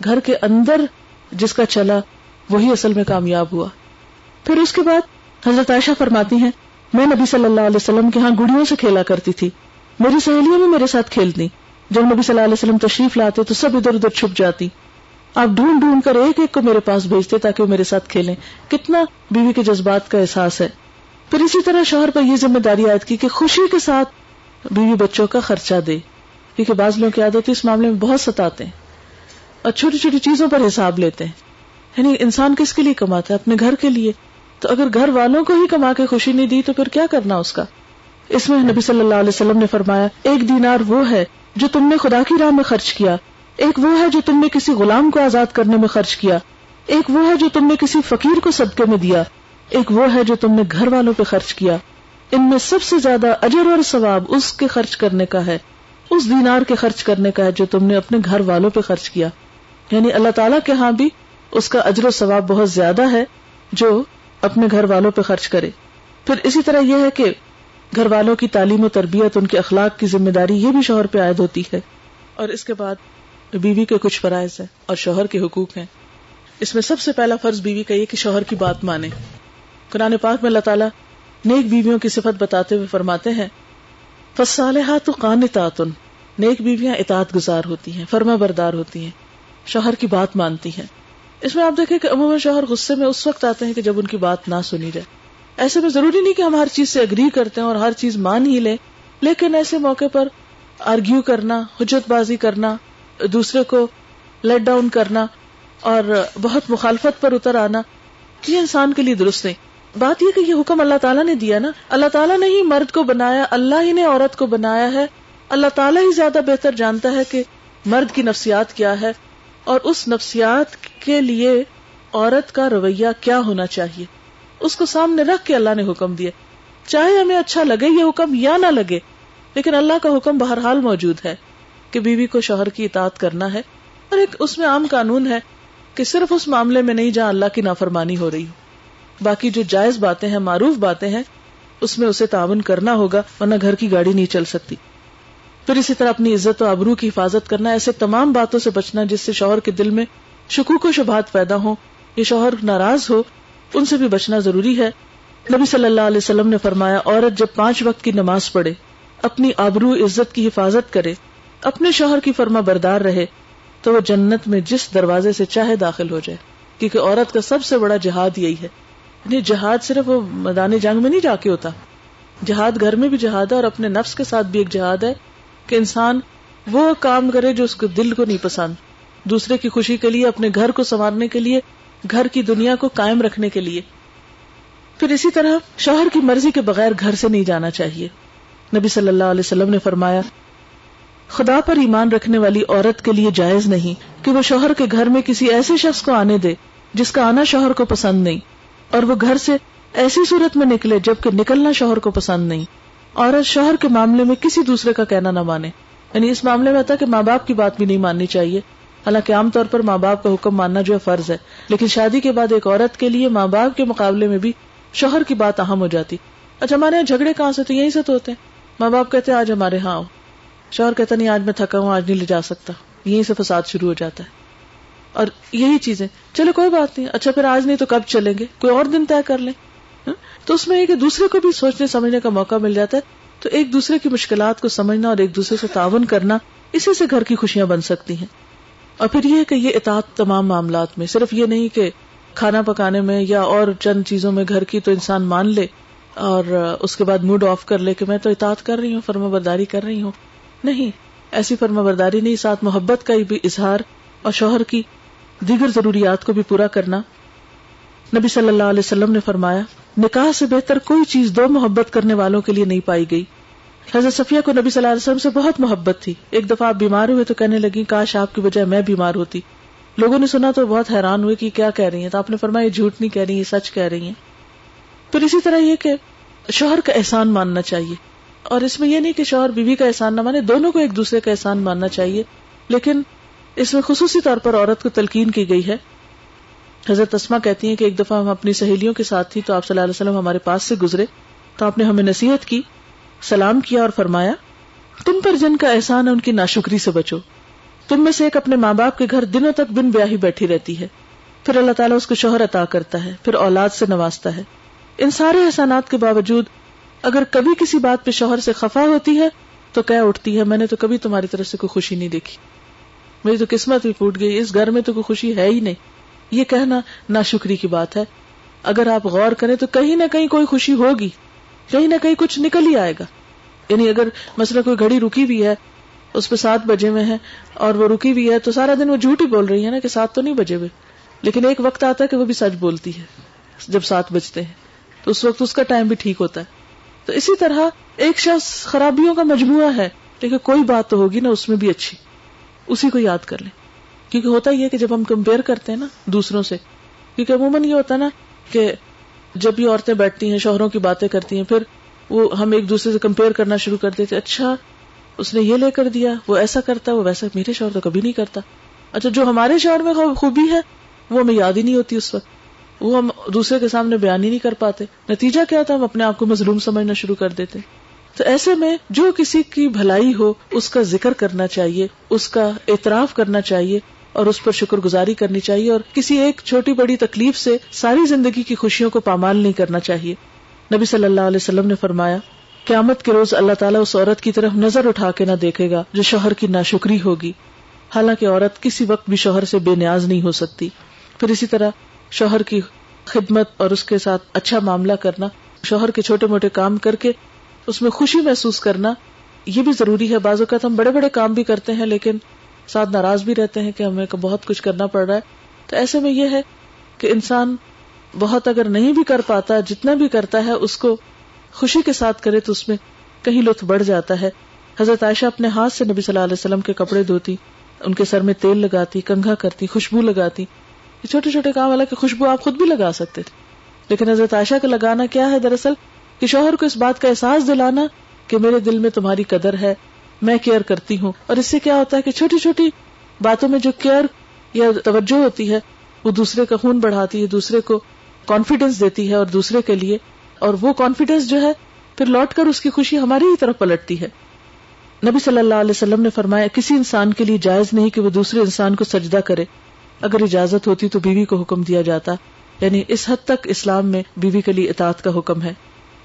گھر کے اندر جس کا چلا، وہی اصل میں کامیاب ہوا۔ پھر اس کے بعد حضرت عائشہ فرماتی ہیں، میں نبی صلی اللہ علیہ وسلم کے ہاں گڑیوں سے کھیلا کرتی تھی۔ میری سہیلیاں بھی میرے ساتھ کھیلتی جب نبی صلی اللہ علیہ وسلم تشریف لاتے تو سب ادھر ادھر چھپ جاتی۔ آپ ڈھونڈ ڈھونڈ کر ایک ایک کو میرے پاس بھیجتے تاکہ وہ میرے ساتھ کھیلیں۔ کتنا بیوی کے جذبات کا احساس ہے۔ پھر اسی طرح شوہر پر یہ ذمہ داری عائد کی کہ خوشی کے ساتھ بیوی بچوں کا خرچہ دے۔ کیونکہ بعض لوگوں کی عادت اس معاملے میں بہت ستاتے ہیں اور چھوٹی چھوٹی چیزوں پر حساب لیتے ہیں۔ یعنی انسان کس کے لیے کماتا ہے؟ اپنے گھر کے لیے۔ تو اگر گھر والوں کو ہی کما کے خوشی نہیں دی تو پھر کیا کرنا اس کا؟ اس میں نبی صلی اللہ علیہ وسلم نے فرمایا، ایک دینار وہ ہے جو تم نے خدا کی راہ میں خرچ کیا۔ ایک وہ ہے جو تم نے کسی غلام کو آزاد کرنے میں خرچ کیا۔ ایک وہ ہے جو تم نے کسی فقیر کو صدقے میں دیا۔ ایک وہ ہے جو تم نے گھر والوں پہ خرچ کیا۔ ان میں سب سے زیادہ اجر اور ثواب اس کے خرچ کرنے کا ہے، اس دینار کے خرچ کرنے کا ہے جو تم نے اپنے گھر والوں پہ خرچ کیا۔ یعنی اللہ تعالیٰ کے ہاں بھی اس کا اجر و ثواب بہت زیادہ ہے جو اپنے گھر والوں پہ خرچ کرے۔ پھر اسی طرح یہ ہے کہ گھر والوں کی تعلیم و تربیت، ان کے اخلاق کی ذمہ داری یہ بھی شوہر پہ عائد ہوتی ہے۔ اور اس کے بعد بیوی کے کچھ فرائض ہیں اور شوہر کے حقوق ہیں۔ اس میں سب سے پہلا فرض بیوی کا یہ کہ شوہر کی بات مانے۔ قرآن پاک میں اللہ تعالیٰ نیک بیویوں کی صفت بتاتے ہوئے فرماتے ہیں فصالحات قانتات، نیک بیویاں اطاعت گزار ہوتی ہیں، فرما بردار ہوتی ہیں، شوہر کی بات مانتی ہیں۔ اس میں آپ دیکھیں کہ عموماً شوہر غصے میں اس وقت آتے ہیں کہ جب ان کی بات نہ سنی جائے۔ ایسے میں ضروری نہیں کہ ہم ہر چیز سے اگری کرتے ہیں اور ہر چیز مان ہی لیں، لیکن ایسے موقع پر آرگیو کرنا، حجت بازی کرنا، دوسرے کو لیٹ ڈاؤن کرنا اور بہت مخالفت پر اتر آنا، یہ انسان کے لیے درست نہیں۔ بات یہ کہ یہ حکم اللہ تعالیٰ نے دیا نا، اللہ تعالیٰ نے ہی مرد کو بنایا، اللہ ہی نے عورت کو بنایا ہے۔ اللہ تعالیٰ ہی زیادہ بہتر جانتا ہے کہ مرد کی نفسیات کیا ہے اور اس نفسیات کے لیے عورت کا رویہ کیا ہونا چاہیے۔ اس کو سامنے رکھ کے اللہ نے حکم دیا۔ چاہے ہمیں اچھا لگے یہ حکم یا نہ لگے، لیکن اللہ کا حکم بہرحال موجود ہے کہ بیوی کو شوہر کی اطاعت کرنا ہے۔ اور ایک اس میں عام قانون ہے کہ صرف اس معاملے میں نہیں جہاں اللہ کی نافرمانی ہو رہی باقی جو جائز باتیں ہیں، معروف باتیں ہیں، اس میں اسے تعاون کرنا ہوگا، ورنہ گھر کی گاڑی نہیں چل سکتی۔ پھر اسی طرح اپنی عزت و ابرو کی حفاظت کرنا، ایسے تمام باتوں سے بچنا جس سے شوہر کے دل میں شکوک و شبہات پیدا ہو یہ شوہر ناراض ہو، ان سے بھی بچنا ضروری ہے۔ نبی صلی اللہ علیہ وسلم نے فرمایا، عورت جب پانچ وقت کی نماز پڑھے، اپنی آبرو، عزت کی حفاظت کرے، اپنے شوہر کی فرما بردار رہے، تو وہ جنت میں جس دروازے سے چاہے داخل ہو جائے۔ کیونکہ عورت کا سب سے بڑا جہاد یہی ہے۔ یعنی جہاد صرف وہ میدان جنگ میں نہیں جا کے ہوتا۔ جہاد گھر میں بھی جہاد ہے اور اپنے نفس کے ساتھ بھی ایک جہاد ہے کہ انسان وہ کام کرے جو اس کو دل کو نہیں پسند، دوسرے کی خوشی کے لیے، اپنے گھر کو سنوارنے کے لیے، گھر کی دنیا کو قائم رکھنے کے لیے۔ پھر اسی طرح شوہر کی مرضی کے بغیر گھر سے نہیں جانا چاہیے۔ نبی صلی اللہ علیہ وسلم نے فرمایا، خدا پر ایمان رکھنے والی عورت کے لیے جائز نہیں کہ وہ شوہر کے گھر میں کسی ایسے شخص کو آنے دے جس کا آنا شوہر کو پسند نہیں۔ اور وہ گھر سے ایسی صورت میں نکلے جبکہ نکلنا شوہر کو پسند نہیں۔ عورت شوہر کے معاملے میں کسی دوسرے کا کہنا نہ مانے۔ یعنی اس معاملے میں آتا کہ ماں باپ کی بات بھی نہیں ماننی چاہیے۔ حالانکہ عام طور پر ماں باپ کا حکم ماننا جو ہے فرض ہے۔ لیکن شادی کے بعد ایک عورت کے لیے ماں باپ کے مقابلے میں بھی شوہر کی بات اہم ہو جاتی۔ اچھا ہمارے یہاں جھگڑے کہاں سے تو یہیں سے تو ہوتے ہیں۔ ماں باپ کہتے ہیں، آج ہمارے ہاں آؤ۔ شوہر کہتا نہیں، آج میں تھکا ہوں، آج نہیں لے جا سکتا۔ یہیں سے فساد شروع ہو جاتا ہے۔ اور یہی چیزیں۔ چلو کوئی بات نہیں۔ اچھا پھر آج نہیں تو کب چلیں گے؟ کوئی اور دن طے کر لیں۔ ہاں؟ تو اس میں ایک دوسرے کو بھی سوچنے، سمجھنے کا موقع مل جاتا ہے۔ تو ایک دوسرے کی مشکلات کو سمجھنا اور ایک دوسرے سے تعاون کرنا، اسی سے گھر کی خوشیاں بن سکتی ہیں۔ اور پھر یہ کہ یہ اطاعت تمام معاملات میں، صرف یہ نہیں کہ کھانا پکانے میں یا اور چند چیزوں میں گھر کی تو انسان مان لے اور اس کے بعد موڈ آف کر لے کہ میں تو اطاعت کر رہی ہوں، فرما برداری کر رہی ہوں۔ نہیں، ایسی فرما برداری نہیں، ساتھ محبت کا بھی اظہار اور شوہر کی دیگر ضروریات کو بھی پورا کرنا۔ نبی صلی اللہ علیہ وسلم نے فرمایا، نکاح سے بہتر کوئی چیز دو محبت کرنے والوں کے لیے نہیں پائی گئی۔ حضرت صفیہ کو نبی صلی اللہ علیہ وسلم سے بہت محبت تھی۔ ایک دفعہ آپ بیمار ہوئے تو کہنے لگی کاش آپ کی بجائے میں بیمار ہوتی۔ لوگوں نے سنا تو بہت حیران ہوئے کہ کیا کہہ رہی ہیں۔ تو آپ نے فرمایا، یہ جھوٹ نہیں کہہ رہی سچ کہہ رہی ہیں۔ پھر اسی طرح یہ کہ شوہر کا احسان ماننا چاہیے۔ اور اس میں یہ نہیں کہ شوہر بیوی کا احسان نہ مانے، دونوں کو ایک دوسرے کا احسان ماننا چاہیے۔ لیکن اس میں خصوصی طور پر عورت کو تلقین کی گئی ہے۔ حضرت اسما کہتی ہیں کہ ایک دفعہ ہم اپنی سہیلیوں کے ساتھ تھی تو آپ صلی اللہ علیہ وسلم ہمارے پاس سے گزرے۔ تو آپ نے ہمیں نصیحت کی، سلام کیا اور فرمایا، تم پر جن کا احسان ہے ان کی ناشکری سے بچو۔ تم میں سے ایک اپنے ماں باپ کے گھر دنوں تک بن بیاہی بیٹھی رہتی ہے۔ پھر اللہ تعالیٰ اس کو شوہر عطا کرتا ہے، پھر اولاد سے نوازتا ہے۔ ان سارے احسانات کے باوجود اگر کبھی کسی بات پہ شوہر سے خفا ہوتی ہے تو کیا اٹھتی ہے، میں نے تو کبھی تمہاری طرف سے کوئی خوشی نہیں دیکھی۔ میری تو قسمت ہی پھوٹ گئی، اس گھر میں تو کوئی خوشی ہے ہی نہیں۔ یہ کہنا ناشکری کی بات ہے۔ اگر آپ غور کریں تو کہیں نہ کہیں کوئی خوشی ہوگی، کہیں نہ کہیں کچھ نکل ہی آئے گا۔ یعنی اگر مثلا کوئی گھڑی رکی بھی ہے، اس پہ سات بجے میں ہے اور وہ رکی بھی ہے، تو سارا دن وہ جھوٹ ہی بول رہی ہے نا کہ سات تو نہیں بجے ہوئے۔ لیکن ایک وقت آتا ہے کہ وہ بھی سچ بولتی ہے، جب سات بجتے ہیں۔ تو اس وقت اس کا ٹائم بھی ٹھیک ہوتا ہے۔ تو اسی طرح ایک شخص خرابیوں کا مجموعہ ہے، لیکن کوئی بات تو ہوگی نا، اس میں بھی اچھی۔ اسی کو یاد کر لیں۔ کیونکہ ہوتا ہی ہے کہ جب ہم کمپیئر کرتے ہیں نا دوسروں سے، کیونکہ عموماً یہ ہوتا ہے نا کہ جب یہ عورتیں بیٹھتی ہیں، شوہروں کی باتیں کرتی ہیں، پھر وہ ہم ایک دوسرے سے کمپیئر کرنا شروع کر دیتے اچھا اس نے یہ لے کر دیا، وہ ایسا کرتا، وہ ویسا، میرے شوہر تو کبھی نہیں کرتا۔ اچھا جو ہمارے شوہر میں خوبی ہے، وہ ہمیں یاد ہی نہیں ہوتی اس وقت۔ وہ ہم دوسرے کے سامنے بیان ہی نہیں کر پاتے۔ نتیجہ کیا تھا؟ ہم اپنے آپ کو مظلوم سمجھنا شروع کر دیتے۔ تو ایسے میں جو کسی کی بھلائی ہو، اس کا ذکر کرنا چاہیے، اس کا اعتراف کرنا چاہیے اور اس پر شکر گزاری کرنی چاہیے اور کسی ایک چھوٹی بڑی تکلیف سے ساری زندگی کی خوشیوں کو پامال نہیں کرنا چاہیے۔ نبی صلی اللہ علیہ وسلم نے فرمایا، قیامت کے روز اللہ تعالیٰ اس عورت کی طرف نظر اٹھا کے نہ دیکھے گا جو شوہر کی ناشکری ہوگی۔ حالانکہ عورت کسی وقت بھی شوہر سے بے نیاز نہیں ہو سکتی۔ پھر اسی طرح شوہر کی خدمت اور اس کے ساتھ اچھا معاملہ کرنا، شوہر کے چھوٹے موٹے کام کر کے اس میں خوشی محسوس کرنا یہ بھی ضروری ہے۔ بعض اوقات ہم بڑے بڑے کام بھی کرتے ہیں لیکن ساتھ ناراض بھی رہتے ہیں کہ ہمیں بہت کچھ کرنا پڑ رہا ہے۔ تو ایسے میں یہ ہے کہ انسان بہت اگر نہیں بھی کر پاتا، جتنا بھی کرتا ہے، اس کو خوشی کے ساتھ کرے تو اس میں کہیں لطف بڑھ جاتا ہے۔ حضرت عائشہ اپنے ہاتھ سے نبی صلی اللہ علیہ وسلم کے کپڑے دھوتی، ان کے سر میں تیل لگاتی، کنگھا کرتی، خوشبو لگاتی۔ یہ چھوٹے چھوٹے کام والا کہ خوشبو آپ خود بھی لگا سکتے تھے۔ لیکن حضرت عائشہ کا لگانا کیا ہے؟ دراصل کہ شوہر کو اس بات کا احساس دلانا کہ میرے دل میں تمہاری قدر ہے، میں کیئر کرتی ہوں۔ اور اس سے کیا ہوتا ہے کہ چھوٹی چھوٹی باتوں میں جو کیئر یا توجہ ہوتی ہے، وہ دوسرے کا خون بڑھاتی ہے، دوسرے کو کانفیڈینس دیتی ہے اور دوسرے کے لیے۔ اور وہ کانفیڈینس جو ہے، پھر لوٹ کر اس کی خوشی ہماری ہی طرف پلٹتی ہے۔ نبی صلی اللہ علیہ وسلم نے فرمایا، کسی انسان کے لیے جائز نہیں کہ وہ دوسرے انسان کو سجدہ کرے۔ اگر اجازت ہوتی تو بیوی کو حکم دیا جاتا۔ یعنی اس حد تک اسلام میں بیوی کے لیے اطاعت کا حکم ہے۔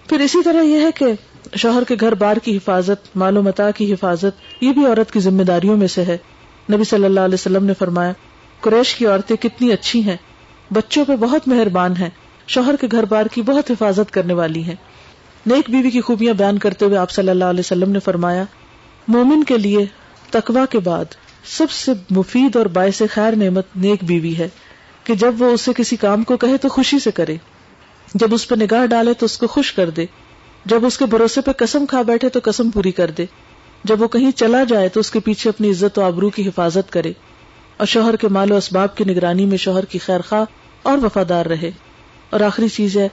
پھر اسی طرح یہ ہے کہ شوہر کے گھر بار کی حفاظت مال و متا کی حفاظت، یہ بھی عورت کی ذمہ داریوں میں سے ہے۔ نبی صلی اللہ علیہ وسلم نے فرمایا، قریش کی عورتیں کتنی اچھی ہیں، بچوں پہ بہت مہربان ہیں، شوہر کے گھر بار کی بہت حفاظت کرنے والی ہیں۔ نیک بیوی کی خوبیاں بیان کرتے ہوئے آپ صلی اللہ علیہ وسلم نے فرمایا، مومن کے لیے تقوا کے بعد سب سے مفید اور باعث خیر نعمت نیک بیوی ہے کہ جب وہ اسے کسی کام کو کہے تو خوشی سے کرے۔ جب اس پہ نگاہ ڈالے تو اس کو خوش کر دے۔ جب اس کے بھروسے پہ قسم کھا بیٹھے تو قسم پوری کر دے۔ جب وہ کہیں چلا جائے تو اس کے پیچھے اپنی عزت و آبرو کی حفاظت کرے۔ اور شوہر کے مال و اسباب کی نگرانی میں شوہر کی خیر خواہ اور وفادار رہے۔ اور آخری چیز ہے،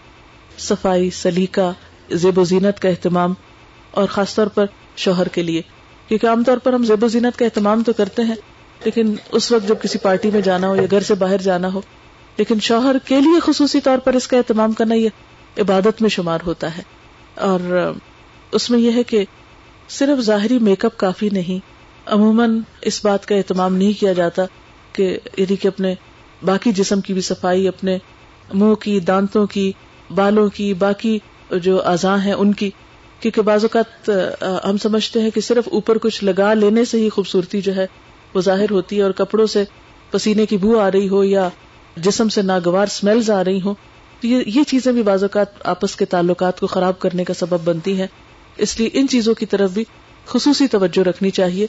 صفائی، سلیقہ، زیب و زینت کا اہتمام۔ اور خاص طور پر شوہر کے لیے۔ کیونکہ عام طور پر ہم زیب و زینت کا اہتمام تو کرتے ہیں، لیکن اس وقت جب کسی پارٹی میں جانا ہو یا گھر سے باہر جانا ہو لیکن شوہر کے لیے خصوصی طور پر اس کا اہتمام کرنا یہ عبادت میں شمار ہوتا ہے۔ اور اس میں یہ ہے کہ صرف ظاہری میک اپ کافی نہیں، عموماً اس بات کا اہتمام نہیں کیا جاتا کہ یعنی کہ اپنے باقی جسم کی بھی صفائی، اپنے منہ کی، دانتوں کی، بالوں کی، باقی جو اعضاء ہیں ان کی۔ کیونکہ بعض اوقات ہم سمجھتے ہیں کہ صرف اوپر کچھ لگا لینے سے ہی خوبصورتی جو ہے وہ ظاہر ہوتی ہے اور کپڑوں سے پسینے کی بو آ رہی ہو یا جسم سے ناگوار اسمیلز آ رہی ہوں یہ چیزیں بھی بعض اوقات آپس کے تعلقات کو خراب کرنے کا سبب بنتی ہیں۔ اس لیے ان چیزوں کی طرف بھی خصوصی توجہ رکھنی چاہیے۔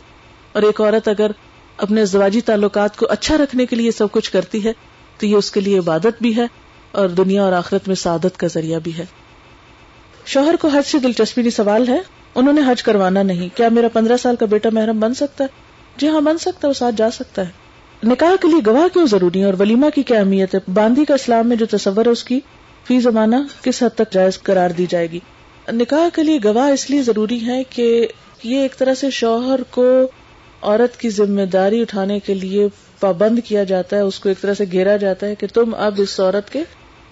اور ایک عورت اگر اپنے ازدواجی تعلقات کو اچھا رکھنے کے لیے سب کچھ کرتی ہے، تو یہ اس کے لیے عبادت بھی ہے اور دنیا اور آخرت میں سعادت کا ذریعہ بھی ہے۔ شوہر کو حج سے دلچسپی نہیں، سوال ہے۔ انہوں نے حج کروانا نہیں۔ کیا میرا پندرہ سال کا بیٹا محرم بن سکتا ہے؟ جی ہاں بن سکتا ہے، وہ ساتھ جا سکتا ہے۔ نکاح کے لیے گواہ کیوں ضروری ہے اور ولیمہ کی کیا اہمیت ہے؟ باندھی کا اسلام میں جو تصور ہے اس کی، فی زمانہ کس حد تک جائز قرار دی جائے گی؟ نکاح کے لیے گواہ اس لیے ضروری ہے کہ یہ ایک طرح سے شوہر کو عورت کی ذمہ داری اٹھانے کے لیے پابند کیا جاتا ہے، اس کو ایک طرح سے گھیرا جاتا ہے کہ تم اب اس عورت کے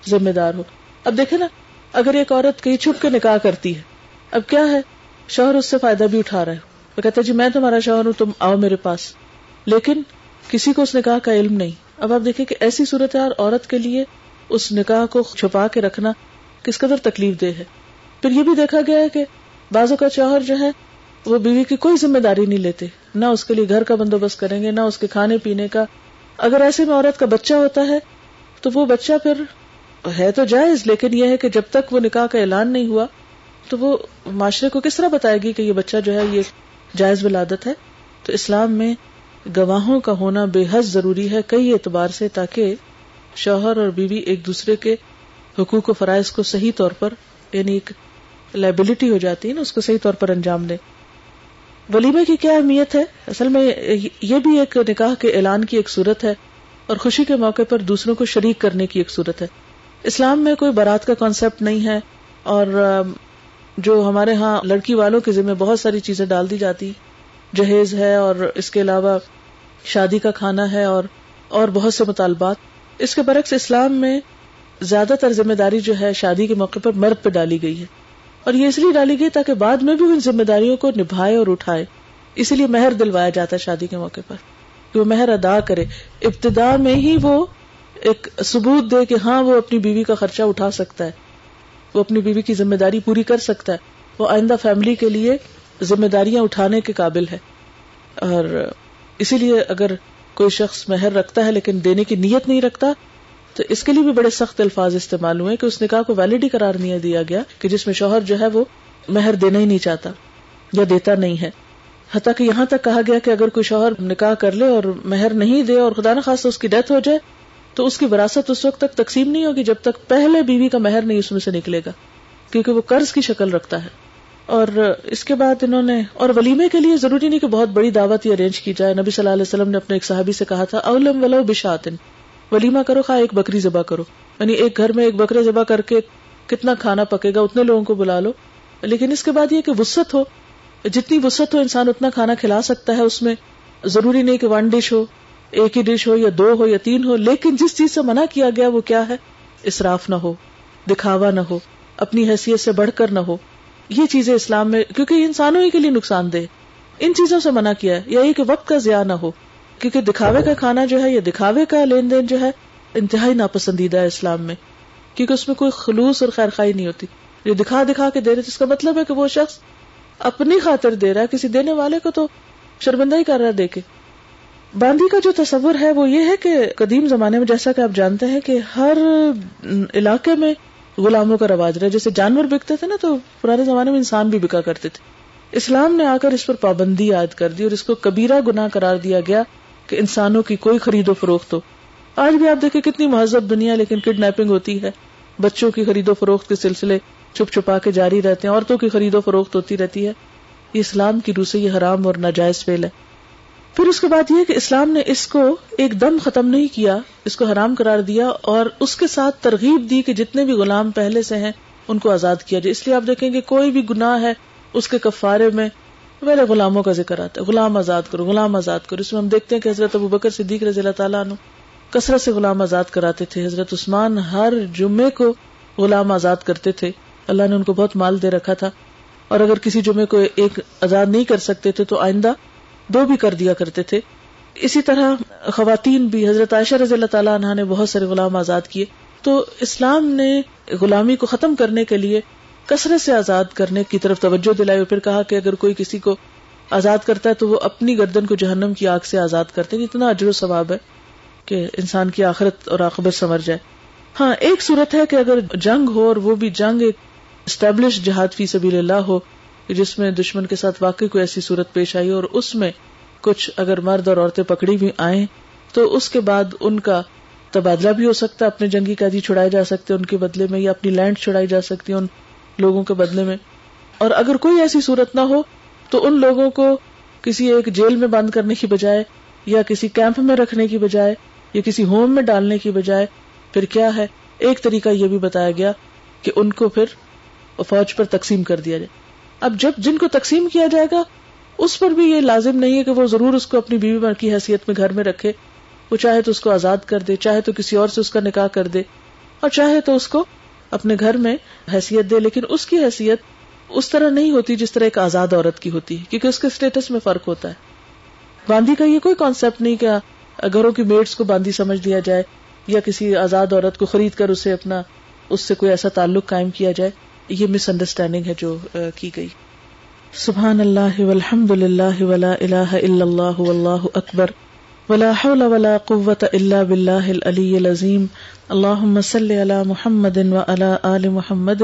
ذمہ دار ہو۔ اب دیکھے نا، اگر ایک عورت کہیں چھپ کے نکاح کرتی ہے، اب کیا ہے؟ شوہر اس سے فائدہ بھی اٹھا رہا ہے۔ وہ کہتا جی میں تمہارا شوہر ہوں، تم آؤ میرے پاس۔ لیکن کسی کو اس نکاح کا علم نہیں۔ اب آپ دیکھیں کہ ایسی صورت عورت کے لیے اس نکاح کو چھپا کے رکھنا کس قدر تکلیف دہ ہے۔ پھر یہ بھی دیکھا گیا ہے کہ بازو کا شوہر جو ہے وہ بیوی کی کوئی ذمہ داری نہیں لیتے۔ نہ اس کے لیے گھر کا بندوبست کریں گے، نہ اس کے کھانے پینے کا۔ اگر ایسے میں عورت کا بچہ ہوتا ہے، تو وہ بچہ پھر ہے تو جائز، لیکن یہ ہے کہ جب تک وہ نکاح کا اعلان نہیں ہوا، تو وہ معاشرے کو کس طرح بتائے گی کہ یہ بچہ جو ہے، یہ جائز ولادت ہے۔ تو اسلام میں گواہوں کا ہونا بے حد ضروری ہے کئی اعتبار سے تاکہ شوہر اور بیوی ایک دوسرے کے حقوق و فرائض کو صحیح طور پر یعنی ایک لائبلٹی ہو جاتی ہے نا، اس کو صحیح طور پر انجام دے ولیمے کی کیا اہمیت ہے؟ اصل میں یہ بھی ایک نکاح کے اعلان کی ایک صورت ہے اور خوشی کے موقع پر دوسروں کو شریک کرنے کی ایک صورت ہے۔ اسلام میں کوئی بارات کا کانسیپٹ نہیں ہے اور جو ہمارے ہاں لڑکی والوں کے ذمہ بہت ساری چیزیں ڈال دی جاتی۔ جہیز ہے اور اس کے علاوہ شادی کا کھانا ہے اور اور بہت سے مطالبات۔ اس کے برعکس اسلام میں زیادہ تر ذمہ داری جو ہے شادی کے موقع پر مرد پہ ڈالی گئی ہے۔ اور یہ اس لیے ڈالی گئی تاکہ بعد میں بھی ان ذمہ داریوں کو نبھائے اور اٹھائے۔ اسی لیے مہر دلوایا جاتا ہے شادی کے موقع پر۔ کہ وہ مہر ادا کرے۔ ابتدا میں ہی وہ ایک ثبوت دے کہ ہاں وہ اپنی بیوی کا خرچہ اٹھا سکتا ہے۔ وہ اپنی بیوی کی ذمہ داری پوری کر سکتا ہے۔ وہ آئندہ فیملی کے لیے ذمہ داریاں اٹھانے کے قابل ہے۔ اور اسی لیے اگر کوئی شخص مہر رکھتا ہے لیکن دینے کی نیت نہیں رکھتا، تو اس کے لیے بھی بڑے سخت الفاظ استعمال ہوئے کہ اس نکاح کو ویلڈی قرار نہیں دیا گیا کہ جس میں شوہر جو ہے وہ مہر دینا ہی نہیں چاہتا یا دیتا نہیں ہے۔ حتیٰ کہ یہاں تک کہا گیا کہ اگر کوئی شوہر نکاح کر لے اور مہر نہیں دے اور خدا نخواست اس کی ڈیتھ ہو جائے، تو اس کی وراثت اس وقت تک تقسیم نہیں ہوگی جب تک پہلے بیوی کا مہر نہیں اس میں سے نکلے گا، کیونکہ وہ قرض کی شکل رکھتا ہے۔ اور اس کے بعد انہوں نے اور ولیمے کے لیے ضروری نہیں کہ بہت بڑی دعوت ہی ارینج کی جائے۔ نبی صلی اللہ علیہ وسلم نے اپنے ایک صحابی سے کہا تھا، اولم ولو بشاتن۔ ولیمہ کرو، خواہ ایک بکری ذبح کرو۔ یعنی ایک گھر میں ایک بکرے ذبح کر کے کتنا کھانا پکے گا، اتنے لوگوں کو بلا لو۔ لیکن اس کے بعد یہ کہ وسط ہو۔ جتنی وسط ہو، انسان اتنا کھانا کھلا سکتا ہے۔ اس میں ضروری نہیں کہ ون ڈش ہو، ایک ہی ڈش ہو، یا دو ہو، یا تین ہو۔ لیکن جس چیز سے منع کیا گیا، وہ کیا ہے؟ اسراف نہ ہو، دکھاوا نہ ہو، اپنی حیثیت سے بڑھ کر نہ ہو۔ یہ چیزیں اسلام میں، کیونکہ یہ انسانوں ہی کے لیے نقصان دہ۔ ان چیزوں سے منع کیا ہے۔ یا یہ کہ وقت کا ضیاع نہ ہو، کیونکہ دکھاوے کا کھانا جو ہے یا دکھاوے کا لین دین جو ہے، انتہائی ناپسندیدہ ہے اسلام میں۔ کیونکہ اس میں کوئی خلوص اور خیر خائی نہیں ہوتی۔ جو دکھا دکھا کے دے رہے اس کا مطلب ہے کہ وہ شخص اپنی خاطر دے رہا ہے، کسی دینے والے کو تو شرمندہ ہی کر رہا ہے دے کے۔ باندھی کا جو تصور ہے وہ یہ ہے کہ قدیم زمانے میں، جیسا کہ آپ جانتے ہیں کہ ہر علاقے میں غلاموں کا رواج رہا جیسے جانور بکتے تھے نا تو پرانے زمانے میں انسان بھی بکا کرتے تھے۔ اسلام نے آ کر اس پر پابندی یاد کر دی اور اس کو کبیرہ گنا قرار دیا گیا کہ انسانوں کی کوئی خرید و فروخت ہو۔ آج بھی آپ دیکھیں کتنی مہذب دنیا لیکن کڈنیپنگ ہوتی ہے۔ بچوں کی خرید و فروخت کے سلسلے چھپ چھپا کے جاری رہتے ہیں۔ عورتوں کی خرید و فروخت ہوتی رہتی ہے۔ یہ اسلام کی روح سے یہ حرام اور ناجائز فیل ہے۔ پھر اس کے بعد یہ کہ اسلام نے اس کو ایک دم ختم نہیں کیا، اس کو حرام قرار دیا اور اس کے ساتھ ترغیب دی کہ جتنے بھی غلام پہلے سے ہیں، ان کو آزاد کیا جائے۔ اس لیے آپ دیکھیں گے کوئی بھی گناہ ہے اس کے کفارے میں۔ پہلے غلاموں کا ذکر آتا ہے، غلام آزاد کرو، غلام آزاد کرو۔ اس میں ہم دیکھتے ہیں کہ حضرت ابو بکر صدیق رضی اللہ تعالیٰ عنہ کثرت سے غلام آزاد کراتے تھے۔ حضرت عثمان ہر جمعے کو غلام آزاد کرتے تھے۔ اللہ نے ان کو بہت مال دے رکھا تھا۔ اور اگر کسی جمعے کو ایک آزاد نہیں کر سکتے تھے تو آئندہ دو بھی کر دیا کرتے تھے۔ اسی طرح خواتین بھی، حضرت عائشہ رضی اللہ تعالیٰ عنہ نے بہت سارے غلام آزاد کیے۔ تو اسلام نے غلامی کو ختم کرنے کے لیے کثرت سے آزاد کرنے کی طرف توجہ دلائی اور پھر کہا کہ اگر کوئی کسی کو آزاد کرتا ہے تو وہ اپنی گردن کو جہنم کی آگ سے آزاد کرتے ہیں۔ اتنا اجر و ثواب ہے کہ انسان کی آخرت اور آخبت سمر جائے۔ ہاں ایک صورت ہے کہ اگر جنگ ہو اور وہ بھی جنگ ایک اسٹیبلش جہاد فی سبیل اللہ ہو جس میں دشمن کے ساتھ واقعی کوئی ایسی صورت پیش آئی اور اس میں کچھ اگر مرد اور عورتیں پکڑی بھی آئیں، تو اس کے بعد ان کا تبادلہ بھی ہو سکتا ہے، اپنے جنگی قیدی چھڑائے جا سکتے ان کے بدلے میں یا اپنی لینڈ چھڑائی جا سکتی ان لوگوں کے بدلے میں۔ اور اگر کوئی ایسی صورت نہ ہو، تو ان لوگوں کو کسی ایک جیل میں بند کرنے کی بجائے یا کسی کیمپ میں رکھنے کی بجائے یا کسی ہوم میں ڈالنے کی بجائے، پھر کیا ہے؟ ایک طریقہ یہ بھی بتایا گیا کہ ان کو پھر فوج پر تقسیم کر دیا جائے۔ اب جب جن کو تقسیم کیا جائے گا، اس پر بھی یہ لازم نہیں ہے کہ وہ ضرور اس کو اپنی بیوی بن کی حیثیت میں گھر میں رکھے۔ وہ چاہے تو اس کو آزاد کر دے، چاہے تو کسی اور سے اس کا نکاح کر دے، اور چاہے تو اس کو اپنے گھر میں حیثیت دے، لیکن اس کی حیثیت اس طرح نہیں ہوتی جس طرح ایک آزاد عورت کی ہوتی ہے، کیونکہ اس کے اسٹیٹس میں فرق ہوتا ہے۔ باندھی کا یہ کوئی کانسیپٹ نہیں کہ گھروں کی میڈس کو باندھی سمجھ لیا جائے، یا کسی آزاد عورت کو خرید کر اسے اپنا، اس سے کوئی ایسا تعلق قائم کیا جائے۔ یہ مس انڈرسٹینڈنگ ہے جو کی گئی۔ سبحان اللہ والحمد للہ ولا الہ الا اللہ واللہ اکبر۔ ولا حول ولا قوة الا باللہ العلی العظیم۔ اللہم صلی علی محمد وعلى آل محمد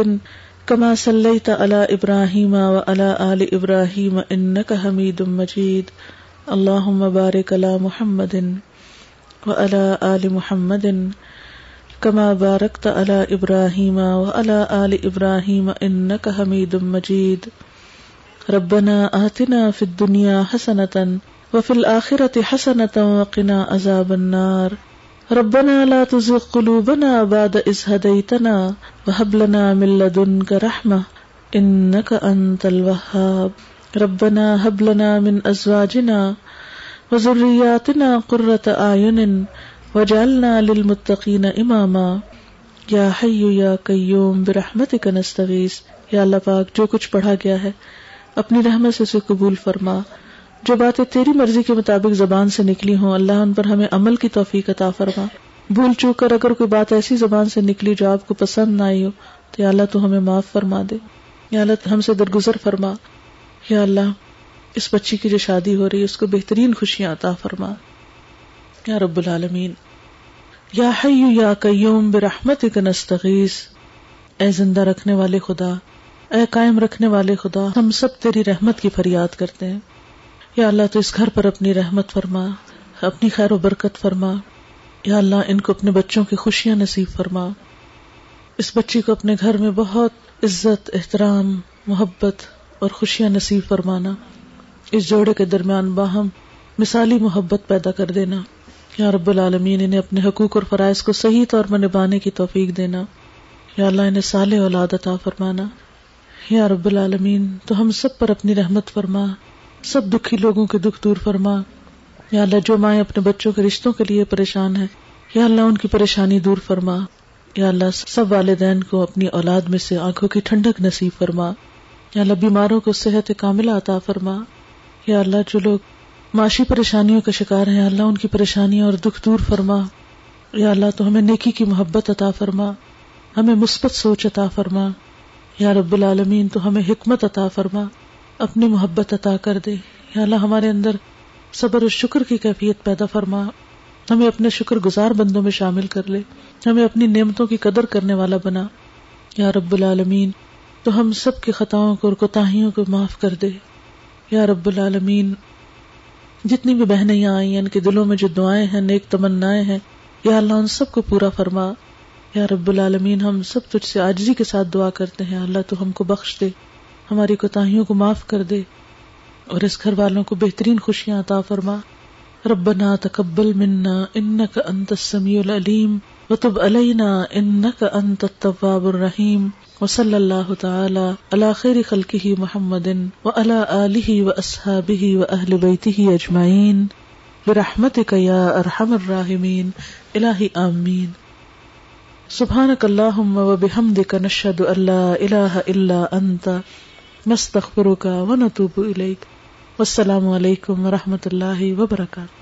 كما صلیت علی ابراہیم وعلى آل ابراہیم انکا حمید مجید۔ اللہم بارک علی محمد وعلی آل محمد وعلى آل محمد۔ كما باركت على إبراهيم وعلى آل إبراهيم إنك حميد مجيد. ربنا آتنا في الدنيا حسنة وفي الآخرة حسنة وقنا عذاب النار. ربنا لا تزغ قلوبنا بعد إذ هديتنا وهب لنا من لدنك رحمة إنك أنت الوهاب. ربنا هب لنا من أزواجنا وذرياتنا قرة أعين وجعلنا للمتقين إماما یا حیو یا قیوم، برحمتک نستغیث. یا اللہ پاک، جو کچھ پڑھا گیا ہے، اپنی رحمت سے اسے قبول فرما. جو باتیں تیری مرضی کے مطابق زبان سے نکلی ہوں، اللہ ان پر ہمیں عمل کی توفیق عطا فرما. بھول چوک کر اگر کوئی بات ایسی زبان سے نکلی جو آپ کو پسند نہ آئی ہو، تو یا اللہ تو ہمیں معاف فرما دے. یا اللہ ہم سے درگزر فرما. یا اللہ، اس بچی کی جو شادی ہو رہی ہے، اس کو بہترین خوشیاں عطا فرما. یا رب العالمین، یا حیو یا قیوم برحمتک نستغیث، اے زندہ رکھنے والے خدا، اے قائم رکھنے والے خدا، ہم سب تیری رحمت کی فریاد کرتے ہیں۔ یا اللہ تو اس گھر پر اپنی رحمت فرما، اپنی خیر و برکت فرما۔ یا اللہ ان کو اپنے بچوں کی خوشیاں نصیب فرما۔ اس بچی کو اپنے گھر میں بہت عزت، احترام، محبت اور خوشیاں نصیب فرمانا۔ اس جوڑے کے درمیان باہم مثالی محبت پیدا کر دینا۔ یا رب العالمین، انہیں اپنے حقوق اور فرائض کو صحیح طور پر نبھانے کی توفیق دینا۔ یا اللہ، انہیں صالح اولاد عطا فرمانا۔ یا رب العالمین، تو ہم سب پر اپنی رحمت فرما۔ سب دکھی لوگوں کے دکھ دور فرما۔ یا اللہ، جو مائیں اپنے بچوں کے رشتوں کے لیے پریشان ہے یا اللہ، ان کی پریشانی دور فرما۔ یا اللہ، سب والدین کو اپنی اولاد میں سے آنکھوں کی ٹھنڈک نصیب فرما۔ یا اللہ، بیماروں کو صحت کاملہ عطا فرما۔ یا اللہ، جو لوگ معاشی پریشانیوں کا شکار ہیں۔ اللہ ان کی پریشانیاں اور دکھ دور فرما۔ یا اللہ تو ہمیں نیکی کی محبت عطا فرما۔ ہمیں مثبت سوچ عطا فرما۔ یا رب العالمین تو ہمیں حکمت عطا فرما۔ اپنی محبت عطا کر دے۔ یا اللہ ہمارے اندر صبر و شکر کی کیفیت پیدا فرما۔ ہمیں اپنے شکر گزار بندوں میں شامل کر لے۔ ہمیں اپنی نعمتوں کی قدر کرنے والا بنا۔ یا رب العالمین تو ہم سب کی خطاؤں کو اور کوتاہیوں کو معاف کر دے۔ یا رب العالمین جتنی بھی بہنیں یہاں آئی ہیں ان کے دلوں میں جو دعائیں ہیں، نیک تمنا ہیں، یا اللہ ان سب کو پورا فرما۔ یا رب العالمین، ہم سب تجھ سے آجزی کے ساتھ دعا کرتے ہیں۔ اللہ تو ہم کو بخش دے، ہماری کوتاہیوں کو معاف کر دے، اور اس گھر والوں کو بہترین خوشیاں عطا فرما۔ ربنا تقبل منا انك انت السميع العليم وتب علينا انك انت التواب الرحيم وصلى الله تعالى على خير خلقه محمد وعلى اله واصحابه واهل بيته اجمعين برحمتك يا ارحم الراحمين الهي امين سبحانك اللهم وبحمدك نشهد ان لا اله الا انت نستغفرك ونتوب اليك والسلام علیکم و رحمۃ اللہ وبرکاتہ